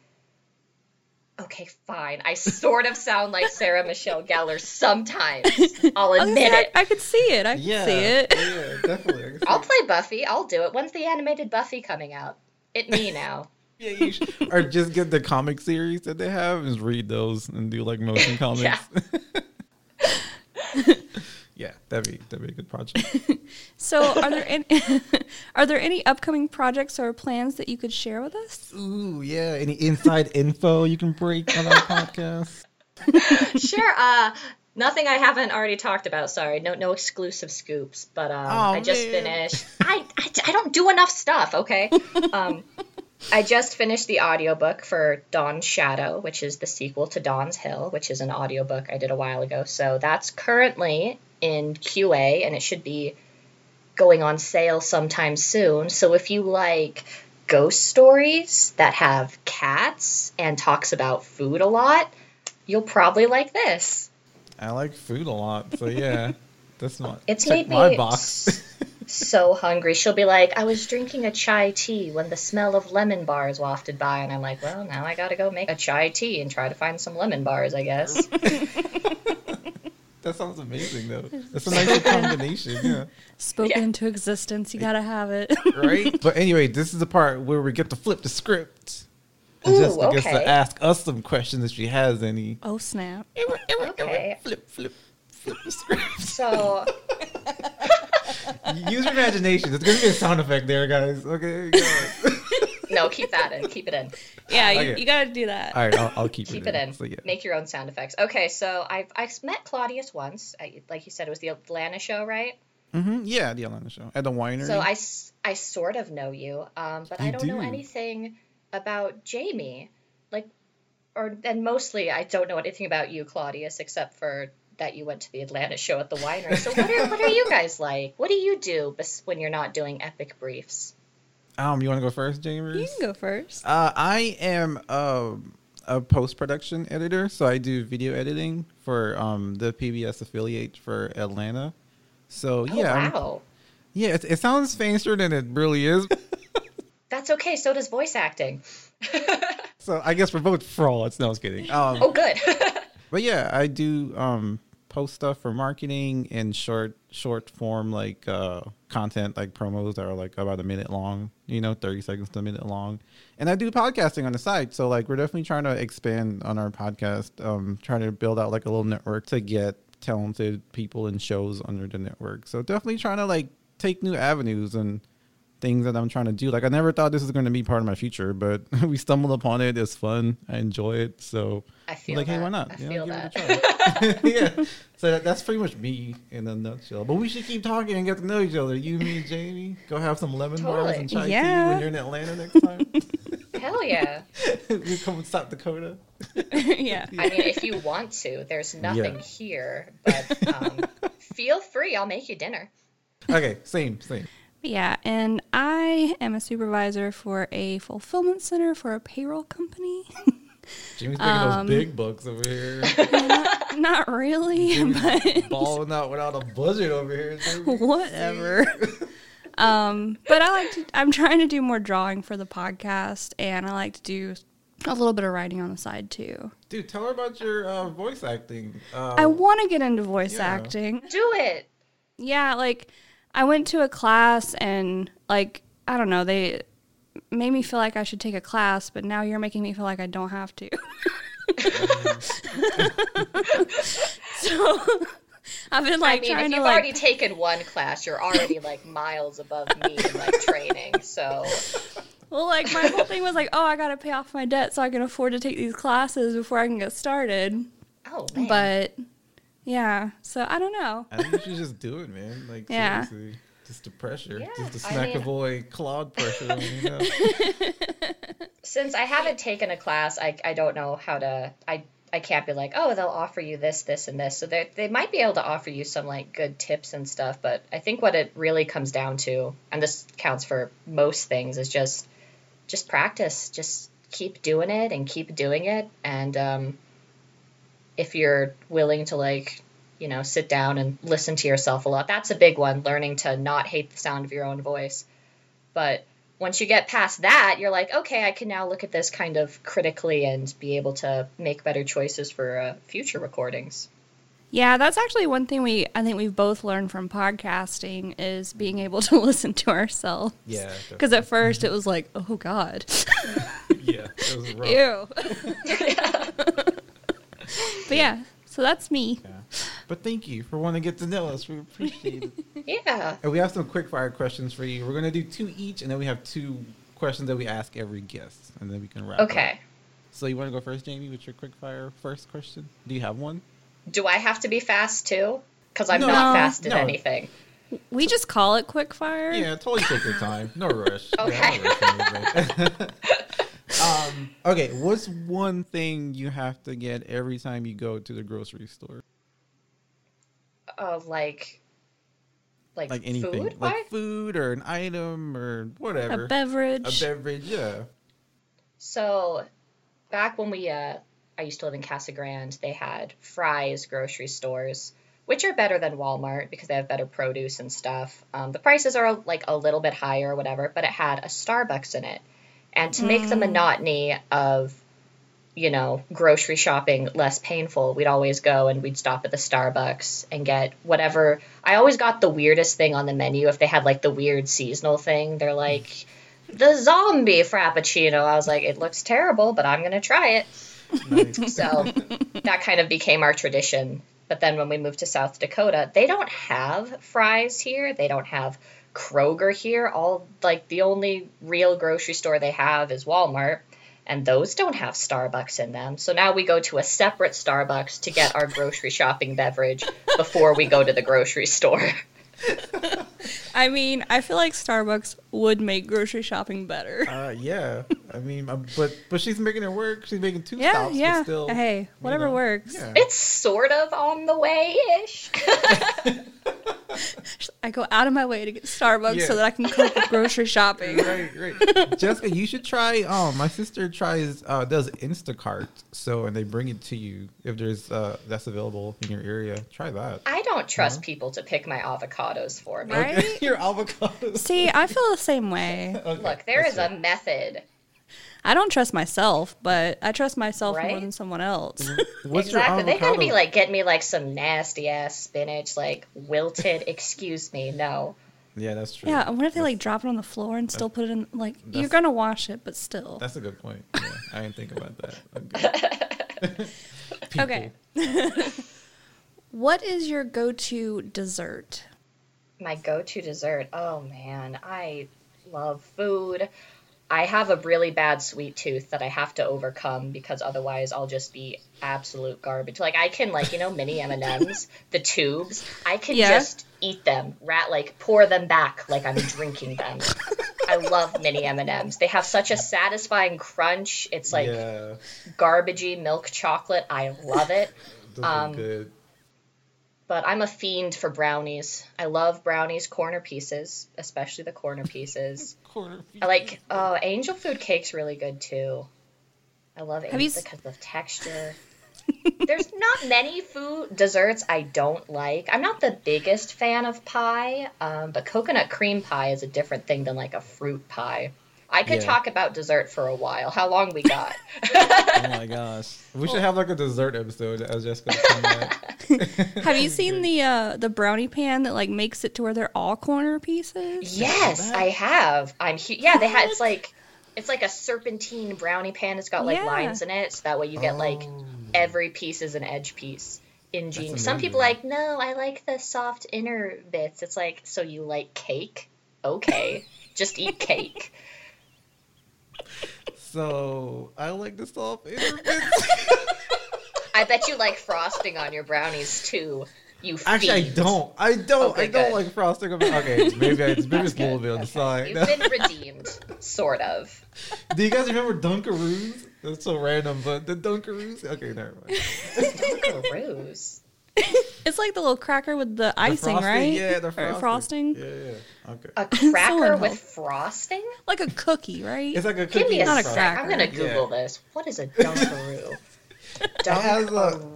Okay, fine. I sort of sound like Sarah Michelle Gellar sometimes. I'll I, was gonna admit say, it. I, I could see it. I could Yeah, see it. yeah, definitely. I see I'll it. play Buffy. I'll do it. When's the animated Buffy coming out? It me now. Yeah, you should. or just get the comic series that they have and read those and do like motion comics. Yeah. yeah, that'd be that'd be a good project. So, are there any are there any upcoming projects or plans that you could share with us? Ooh, yeah. Any inside info you can break on our podcast? sure. Uh, nothing I haven't already talked about. Sorry, no, no exclusive scoops. But um, Oh, I just man. finished. I, I, I don't do enough stuff. Okay. Um, I just finished the audiobook for Donn's Shadow, which is the sequel to Donn's Hill, which is an audiobook I did a while ago. So that's currently in QA, and it should be going on sale sometime soon. So if you like ghost stories that have cats and talks about food a lot, you'll probably like this. I like food a lot, so yeah. That's not It's made my me box. s- so hungry. She'll be like, I was drinking a chai tea when the smell of lemon bars wafted by. And I'm like, well, now I gotta go make a chai tea and try to find some lemon bars, I guess. that sounds amazing though. That's a nice combination, yeah. Spoken Yeah. into existence. You gotta have it. Right? but anyway, this is the part where we get to flip the script. And Ooh, Jessica gets okay. to ask us some questions if she has any. oh snap! Okay. Flip, flip, flip the script. So, Use your imagination. It's gonna be a sound effect there, guys. Okay, no, keep that in. Keep it in. Yeah, you, Okay. you gotta do that. All right, I'll, I'll keep, Keep it it in. So, yeah. Make your own sound effects. Okay, so I've, I've met Claudius once. I, like you said, it was the Atlanta show, right? Mm-hmm. Yeah, the Atlanta show at the winery. So I, I sort of know you, um, but I don't know anything about Jamie. Like, or and mostly I don't know anything about you, Claudius, except for that you went to the Atlanta show at the winery. So what are what are you guys like? What do you do when you're not doing epic briefs? um, you want to go first, James? You can go first. Uh, I am um, a post production editor, so I do video editing for um, the PBS affiliate for Atlanta. So Oh yeah, wow, yeah, it, it sounds fancier than it really is. that's okay. So does voice acting. so I guess we're both frauds. No, I was kidding. Um, Oh, good. But yeah, I do um, post stuff for marketing and short short form like uh, content like promos that are like about a minute long, you know, 30 seconds to a minute long. And I do podcasting on the side. So like we're definitely trying to expand on our podcast, um, trying to build out like a little network to get talented people and shows under the network. So definitely trying to like take new avenues and things that I'm trying to do. Like I never thought this was going to be part of my future, but we stumbled upon it. It's fun. I enjoy it. So I feel like, hey, why not? I You feel give that. it a try. yeah. So that, that's pretty much me in a nutshell. But we should keep talking and get to know each other. You, me, and Jamie. Go have some lemon bars and chai tea when you're in Atlanta next time. Hell yeah. you come to South Dakota. yeah. I mean, if you want to, there's nothing Yeah. here, but um, feel free. I'll make you dinner. Okay, same, same. Yeah, and I am a supervisor for a fulfillment center for a payroll company. Jamie's making Um, those big bucks over here. not, not really, but Balling out without a budget over here. Whatever. um, but I like to. I'm trying to do more drawing for the podcast, and I like to do a little bit of writing on the side too. Dude, tell her about your uh, voice acting. Uh, I want to get into voice yeah. acting. Do it. Yeah, like I went to a class and like I don't know, they made me feel like I should take a class, but now you're making me feel like I don't have to. so I've been like I mean, trying if you've like already taken one class, you're already like miles above me in like training. So well like my whole thing was like, oh, I got to pay off my debt so I can afford to take these classes before I can get started. oh man. But yeah, so I don't know. I think you should just do it, man. Like, Yeah. seriously. Just the pressure. Yeah, just the I smack mean- a boy Claude pressure. you know? since I haven't taken a class, I, I don't know how to. I I can't be like, oh, they'll offer you this, this, and this. So they they might be able to offer you some like good tips and stuff. But I think what it really comes down to, and this counts for most things, is just just practice. Just keep doing it and keep doing it. And um, if you're willing to like you know sit down and listen to yourself a lot, that's a big one. Learning to not hate the sound of your own voice. But once you get past that, you're like, okay, I can now look at this kind of critically and be able to make better choices for uh, future recordings. Yeah, that's actually one thing we I think we've both learned from podcasting is being able to listen to ourselves. Yeah, Because at first it was like, oh God, yeah, it was rough. ew. but yeah, so that's me. Yeah. But thank you for wanting to get to know us. We appreciate it. Yeah. And we have some quick fire questions for you. We're gonna do two each, and then we have two questions that we ask every guest, and then we can wrap. up. Okay. So you want to go first, Jamie, with your quick fire first question? Do you have one? Do I have to be fast too? Because I'm No. not fast in No. anything. We just call it quick fire. Yeah, totally take your time. No rush. Yeah, Okay. no rush anything. Um, okay, what's one thing you have to get every time you go to the grocery store? Uh, like, like, Like anything, food? like Why? food or an item or whatever. A beverage. A beverage, yeah. So, back when we, uh, I used to live in Casa Grande, they had Fry's grocery stores, which are better than Walmart because they have better produce and stuff. Um, the prices are like a little bit higher or whatever, but it had a Starbucks in it. And to make the mm. monotony of, you know, grocery shopping less painful, we'd always go and we'd stop at the Starbucks and get whatever. I always got the weirdest thing on the menu if they had like the weird seasonal thing. They're like, the zombie frappuccino. I was like, it looks terrible, but I'm gonna try it. Nice. So that kind of became our tradition. But then when we moved to South Dakota, they don't have Fry's here. They don't have Kroger here. All like the only real grocery store they have is Walmart. And those don't have Starbucks in them. So now we go to a separate Starbucks to get our grocery shopping beverage before we go to the grocery store. I mean, I feel like Starbucks would make grocery shopping better. Uh, yeah. I mean, uh, but but she's making it work. She's making two yeah, stops. yeah. Still, hey, you whatever know. works. Yeah. It's sort of on the way ish. I go out of my way to get Starbucks Yeah. so that I can cope with grocery shopping. right, right. Jessica, you should try. Um, my sister tries uh does Instacart. So and they bring it to you if there's uh that's available in your area. Try that. I don't trust people to pick my avocados for me. Right? your avocados. See, I feel the same way. Okay, Look, there is that's a method. I don't trust myself, but I trust myself more than someone else. Mm. What's exactly. your They gotta be like getting me like some nasty ass spinach, like wilted. excuse me, no. Yeah, that's true. yeah, what if they like drop it on the floor and still put it in? Like, you're gonna wash it, but still. That's a good point. Yeah, I didn't think about that. Okay. Okay. what is your go-to dessert? My go-to dessert. Oh man, I love food. I have a really bad sweet tooth that I have to overcome because otherwise I'll just be absolute garbage. Like I can like, you know, mini M&Ms, the tubes, I can Yeah. just eat them, rat like pour them back like I'm drinking them. I love mini M&Ms. They have such a satisfying crunch. It's like yeah, garbagey milk chocolate. I love it. those um, are good. But I'm a fiend for brownies. I love brownies, corner pieces, especially the corner pieces. Corner I like oh, angel food cake's really good too. I love Have it you s- because of texture. There's not many food desserts I don't like. I'm not the biggest fan of pie, um, but coconut cream pie is a different thing than like a fruit pie. I could Yeah. talk about dessert for a while. How long we got? Oh my gosh, we should have like a dessert episode as Jessica. come back. Have you seen the uh, the brownie pan that like makes it to where they're all corner pieces? Yes, I have. I'm hu- yeah. They had it's like it's like a serpentine brownie pan. It's got like Yeah. lines in it, so that way you get like Oh. every piece is an edge piece. Ingenious. Some people amazing. like no, I like the soft inner bits. It's like so you like cake? Okay, just eat cake. So I like the soft inner bits. I bet you like frosting on your brownies too. You Actually, I don't. I don't. Okay, I don't good. like frosting. on my- Okay, maybe I, maybe it's a little bit on the side. You've been redeemed, sort of. Do you guys remember Dunkaroos? That's so random, but the Dunkaroos. Okay, never mind. Dunkaroos. It's like the little cracker with the The icing, frosting, right? Yeah, the Or frosting. frosting. Yeah, yeah. Okay. A cracker unhealthy. with frosting? Like a cookie, right? It's like a Give cookie. me a Not a cracker. I'm gonna Google Yeah. this. What is a Dunkaroo? It has a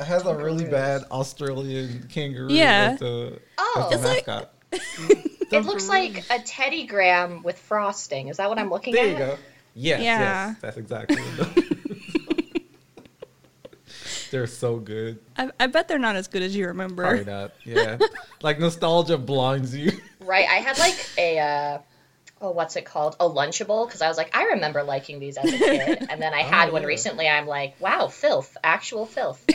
it has a really bad Australian kangaroo Yeah. as the, Oh. as the It's like- It looks like a Teddy Graham with frosting. Is that what I'm looking There at? There you go. Yes, Yeah. yes, that's exactly. What those- They're so good. I, I bet they're not as good as you remember. Probably not. Yeah, like nostalgia blinds you. Right. I had like a uh, oh, what's it called? A Lunchable because I was like, I remember liking these as a kid, and then I had one yeah. recently. I'm like, wow, filth, actual filth.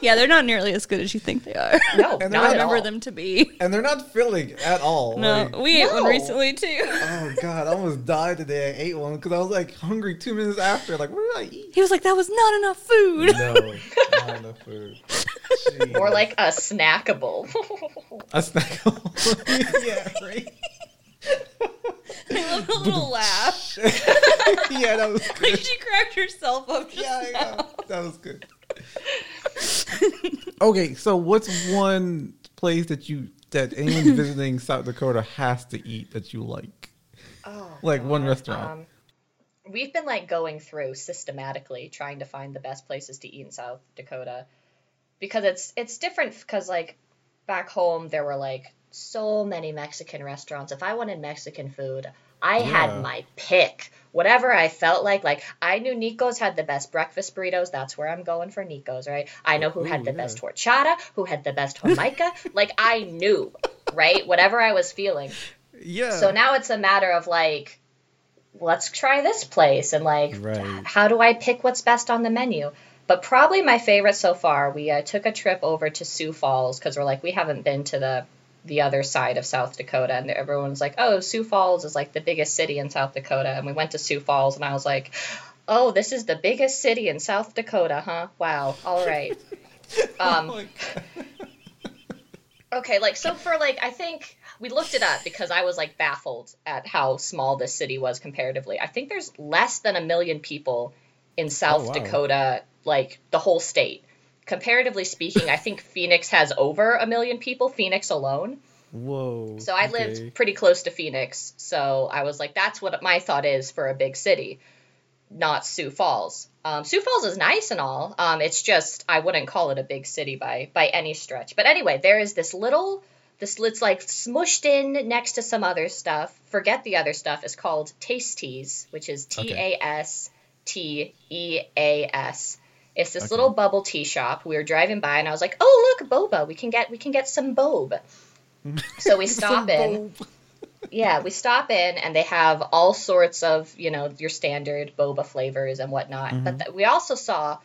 Yeah, they're not nearly as good as you think they are. No, And not I at remember all. them to be. And they're not filling at all. No, like- we ate one recently too. oh god, I almost died today. I ate one because I was like hungry two minutes after. Like, what did I eat? He was like, "That was not enough food." No, not enough food. Jeez. Or like a snackable. a snack. yeah, right. I love the little laugh. yeah, that was Like she cracked herself up. Just Yeah, now. yeah, that was good. okay, so what's one place that you that anyone visiting South Dakota has to eat that you like? oh, Like one restaurant. Um, we've been like going through systematically trying to find the best places to eat in South Dakota because it's it's different because like back home there were like so many Mexican restaurants. If I wanted Mexican food, I Yeah. had my pick. Whatever I felt like, like I knew Nico's had the best breakfast burritos. That's where I'm going for Nico's, right? I know who had the yeah. best horchata, who had the best jamaica. like I knew, right? Whatever I was feeling. yeah. So now it's a matter of like, let's try this place and like, Right. how do I pick what's best on the menu? But probably my favorite so far, we uh, took a trip over to Sioux Falls because we're like, we haven't been to the the other side of South Dakota, and everyone's like, oh, Sioux Falls is like the biggest city in South Dakota, and we went to Sioux Falls, and I was like, oh, this is the biggest city in South Dakota, huh? Wow, all right. Um, Oh. Okay, like so for like I think we looked it up because I was like baffled at how small this city was comparatively. I think there's less than a million people in South wow. Dakota, like the whole state. Comparatively speaking, I think Phoenix has over a million people, Phoenix alone. Whoa. So I okay. lived pretty close to Phoenix, so I was like, that's what my thought is for a big city, not Sioux Falls. Um, Sioux Falls is nice and all. Um, it's just I wouldn't call it a big city by by any stretch. But anyway, there is this little this it's like smushed in next to some other stuff. Forget the other stuff. It's called Tasteas, which is T A S T E A S. It's this Okay. little bubble tea shop. We were driving by, and I was like, "Oh, look, boba! We can get we can get some boba." So we stop in. Yeah, we stop in and they have all sorts of, you know, your standard boba flavors and whatnot. Mm-hmm. But th- we also saw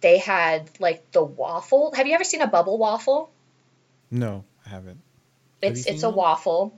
they had like the waffle. Have you ever seen a bubble waffle? No, I haven't. It's it's a one? waffle.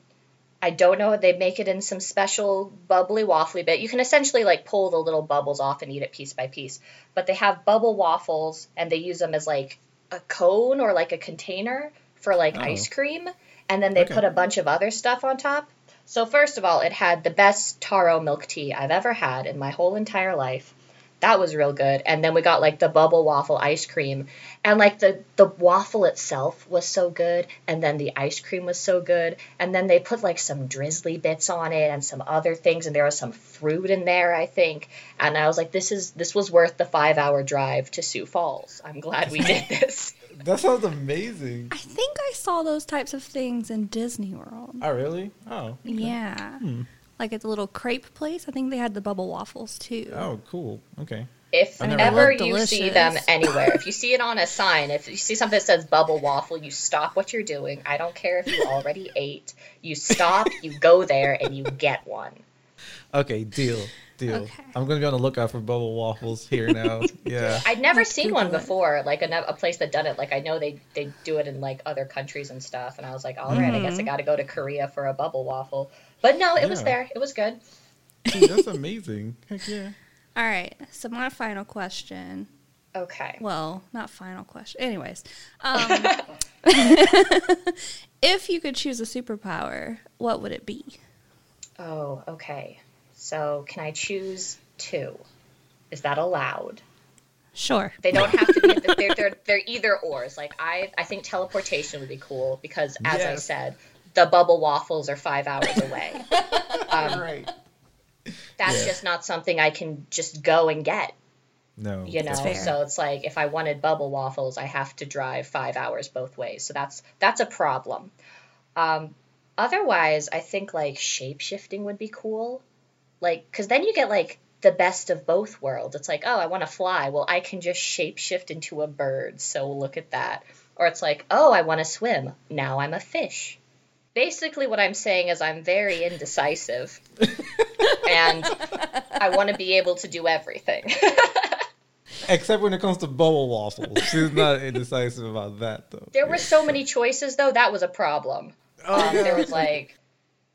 I don't know. They make it in some special bubbly waffly bit. You can essentially like pull the little bubbles off and eat it piece by piece. But they have bubble waffles and they use them as like a cone or like a container for like Oh. ice cream. And then they Okay. put a bunch of other stuff on top. So first of all, it had the best taro milk tea I've ever had in my whole entire life. That was real good. And then we got like the bubble waffle ice cream. And like the the waffle itself was so good and then the ice cream was so good. And then they put like some drizzly bits on it and some other things and there was some fruit in there, I think. And I was like this is this was worth the 5-hour drive to Sioux Falls. I'm glad we did this. That sounds amazing. I think I saw those types of things in Disney World. Oh, really? Oh. Yeah. Hmm. Like at the little crepe place, I think they had the bubble waffles too. Oh, cool. Okay. If ever you look see them anywhere, if you see it on a sign, if you see something that says bubble waffle, you stop what you're doing. I don't care if you already ate. You stop, you go there, and you get one. Okay, deal. Deal. Okay. I'm going to be on the lookout for bubble waffles here now. Yeah. I'd never Let's seen one Google before, like a, a place that done it. Like I know they they do it in like other countries and stuff, and I was like, all right, I guess I mm. got to go to Korea for a bubble waffle. But no, it was there. It was good. Dude, that's amazing. Heck yeah. All right. So my final question. Okay. Well, not final question. Anyways, um, if you could choose a superpower, what would it be? Oh, okay. So can I choose two? Is that allowed? Sure. They don't have to be. They're they're, they're either ors. Like I I think teleportation would be cool because as I said, the bubble waffles are five hours away. Um, right. That's Yeah. just not something I can just go and get. No. You know, that's fair. so it's like if I wanted bubble waffles, I have to drive five hours both ways. So that's that's a problem. Um, otherwise, I think like shape shifting would be cool. Like, because then you get like the best of both worlds. It's like, oh, I want to fly. Well, I can just shape shift into a bird. So look at that. Or it's like, oh, I want to swim. Now I'm a fish. Basically, what I'm saying is I'm very indecisive. and I want to be able to do everything. Except when it comes to bubble waffles. She's not indecisive about that, though. there were so many choices, though, that was a problem. Oh, Um, there was like,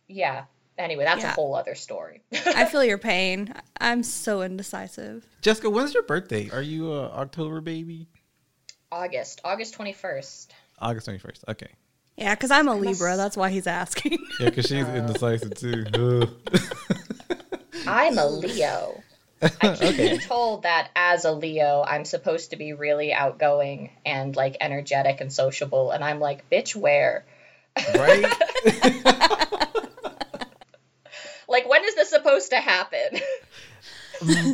yeah. Anyway, that's a whole other story. I feel your pain. I'm so indecisive. Jessica, when's your birthday? Are you a October baby? August, August 21st. August 21st. Okay. Yeah, because I'm a Libra. That's why he's asking. Yeah, because she's indecisive too. I'm a Leo. I keep being told that as a Leo, I'm supposed to be really outgoing and like energetic and sociable, and I'm like, bitch, where? right? Like, when is this supposed to happen?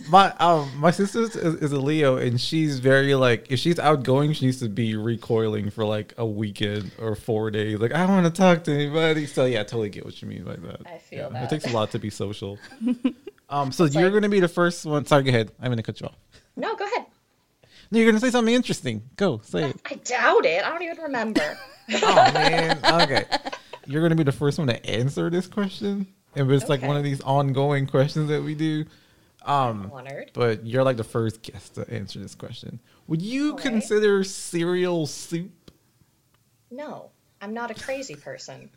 My um my sister is, is a Leo and she's very like if she's outgoing she needs to be recoiling for like a weekend or four days. Like I don't want to talk to anybody. So yeah I totally get what you mean by that. I feel Yeah, that. it takes a lot to be social. Um so you're like- gonna be the first one sorry go ahead. I'm gonna cut you off. No, go ahead. no, you're gonna say something interesting. Go say it. I doubt it. I don't even remember. oh man. Okay. You're gonna be the first one to answer this question? And it's like one of these ongoing questions that we do um Honored. but you're like the first guest to answer this question. Would you Okay. consider cereal soup? No, I'm not a crazy person.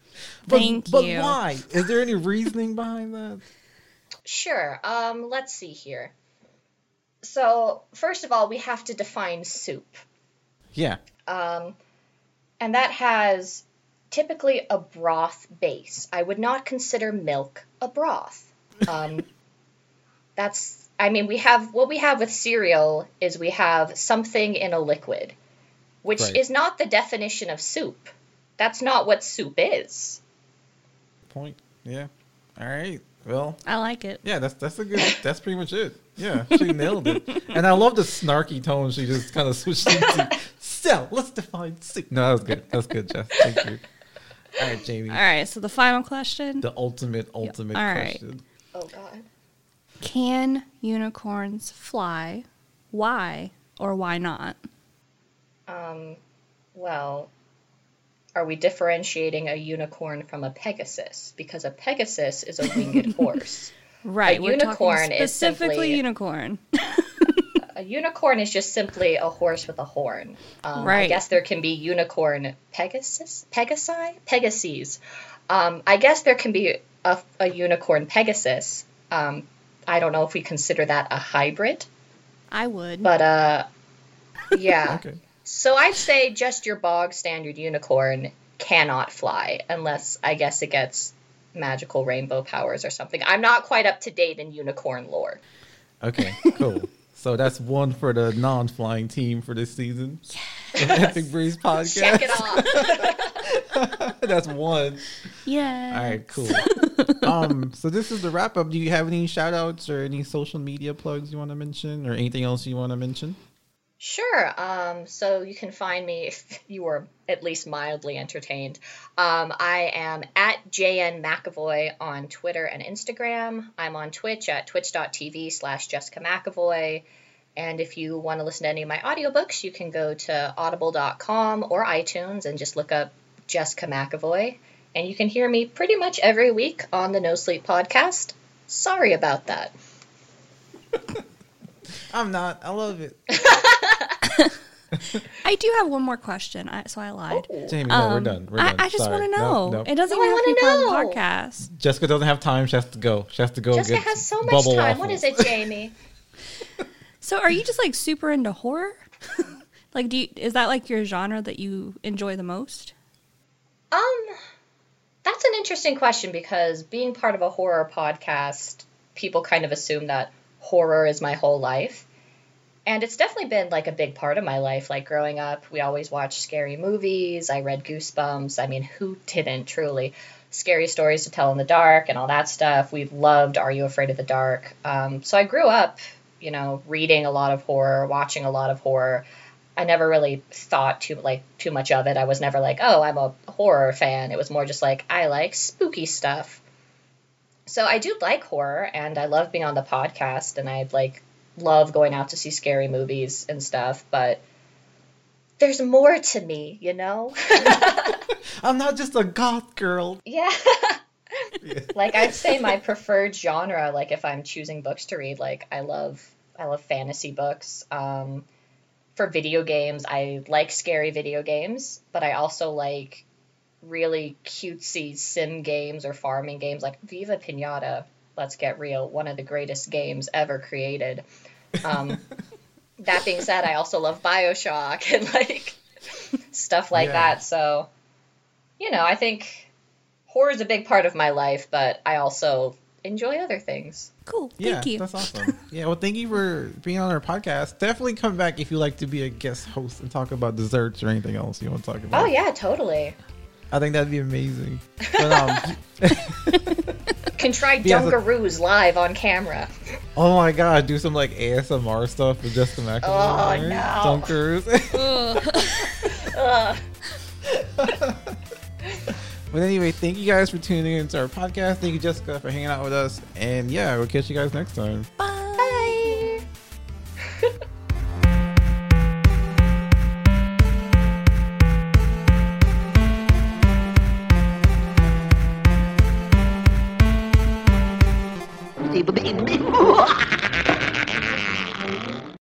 But, Thank but you. why? Is there any reasoning behind that? Sure. Um, let's see here. So, first of all, we have to define soup. Yeah. Um, and that has typically a broth base. I would not consider milk a broth. Um, that's, I mean, we have what we have with cereal is we have something in a liquid, which Right. is not the definition of soup. That's not what soup is. Point. Yeah. All right. Well, I like it. yeah, that's that's a good that's pretty much it. Yeah, she nailed it. And I love the snarky tone she just kind of switched into. So, let's define soup. No, that was good. That was good, Jeff. Thank you. All right, Jamie. All right. So the final question: The ultimate, ultimate All right. question. Oh, God. Can unicorns fly? Why or why not? Um, well, are we differentiating a unicorn from a pegasus? Because a pegasus is a winged horse. Right. A unicorn is specifically simply- unicorn. A unicorn is just simply a horse with a horn. Um, I guess there can be unicorn pegasus, pegasi, pegases. Um, I guess there can be a, a unicorn pegasus. Um, I don't know if we consider that a hybrid, I would. but uh, yeah. Okay. So I'd say just your bog standard unicorn cannot fly unless I guess it gets magical rainbow powers or something. I'm not quite up to date in unicorn lore. Okay, cool. so that's one for the non-flying team for this season. Yes. Epic Briefs podcast. Check it off. that's one. yeah. All right, cool. um, so this is the wrap up. Do you have any shout outs or any social media plugs you want to mention or anything else you want to mention? Sure. Um, so you can find me if you were at least mildly entertained. Um, I am at JN McEvoy on Twitter and Instagram. I'm on Twitch at twitch.tv slash Jessica McEvoy. And if you want to listen to any of my audiobooks, you can go to audible.com or iTunes and just look up Jessica McEvoy. And you can hear me pretty much every week on the No Sleep podcast. Sorry about that. I'm not. I love it. I do have one more question, I, so I lied. Jamie, no, we're Um, done. We're I, done. I just want to know. no. It doesn't No, I even have to be wanna part of know. the podcast. Jessica doesn't have time. She has to go. She has to go Jessica get has so much time. What waffles. is it, Jamie? So, are you just like super into horror? like, do you, is that like your genre that you enjoy the most? Um, that's an interesting question because being part of a horror podcast, people kind of assume that horror is my whole life. And it's definitely been like a big part of my life. Like growing up, we always watched scary movies. I read Goosebumps. I mean, who didn't truly? Scary stories to tell in the dark and all that stuff. We loved Are You Afraid of the Dark? Um, so I grew up, you know, reading a lot of horror, watching a lot of horror. I never really thought too like too much of it. I was never like, oh, I'm a horror fan. It was more just like I like spooky stuff. So I do like horror, and I love being on the podcast, and I like love going out to see scary movies and stuff. But there's more to me, you know. I'm not just a goth girl. yeah. like I'd say my preferred genre, like if I'm choosing books to read, like I love I love fantasy books. Um, for video games, I like scary video games, but I also like really cutesy sim games or farming games like Viva Pinata. Let's get real, one of the greatest games ever created. Um, that being said, I also love Bioshock and like stuff like Yeah. that. So, you know, I think horror is a big part of my life, but I also enjoy other things. Cool. Yeah, Thank you. that's awesome. yeah, well, thank you for being on our podcast. Definitely come back if you like to be a guest host and talk about desserts or anything else you want to talk about. Oh yeah, totally. I think that'd be amazing. But, um, Can try Yeah, so- Dunkaroos live on camera. oh my god, do some like ASMR stuff with Jessica McEvoy. Oh, no. Dunkers. Ugh. But anyway, thank you guys for tuning into our podcast. Thank you, Jessica, for hanging out with us. And yeah, we'll catch you guys next time. Bye. Baby, baby,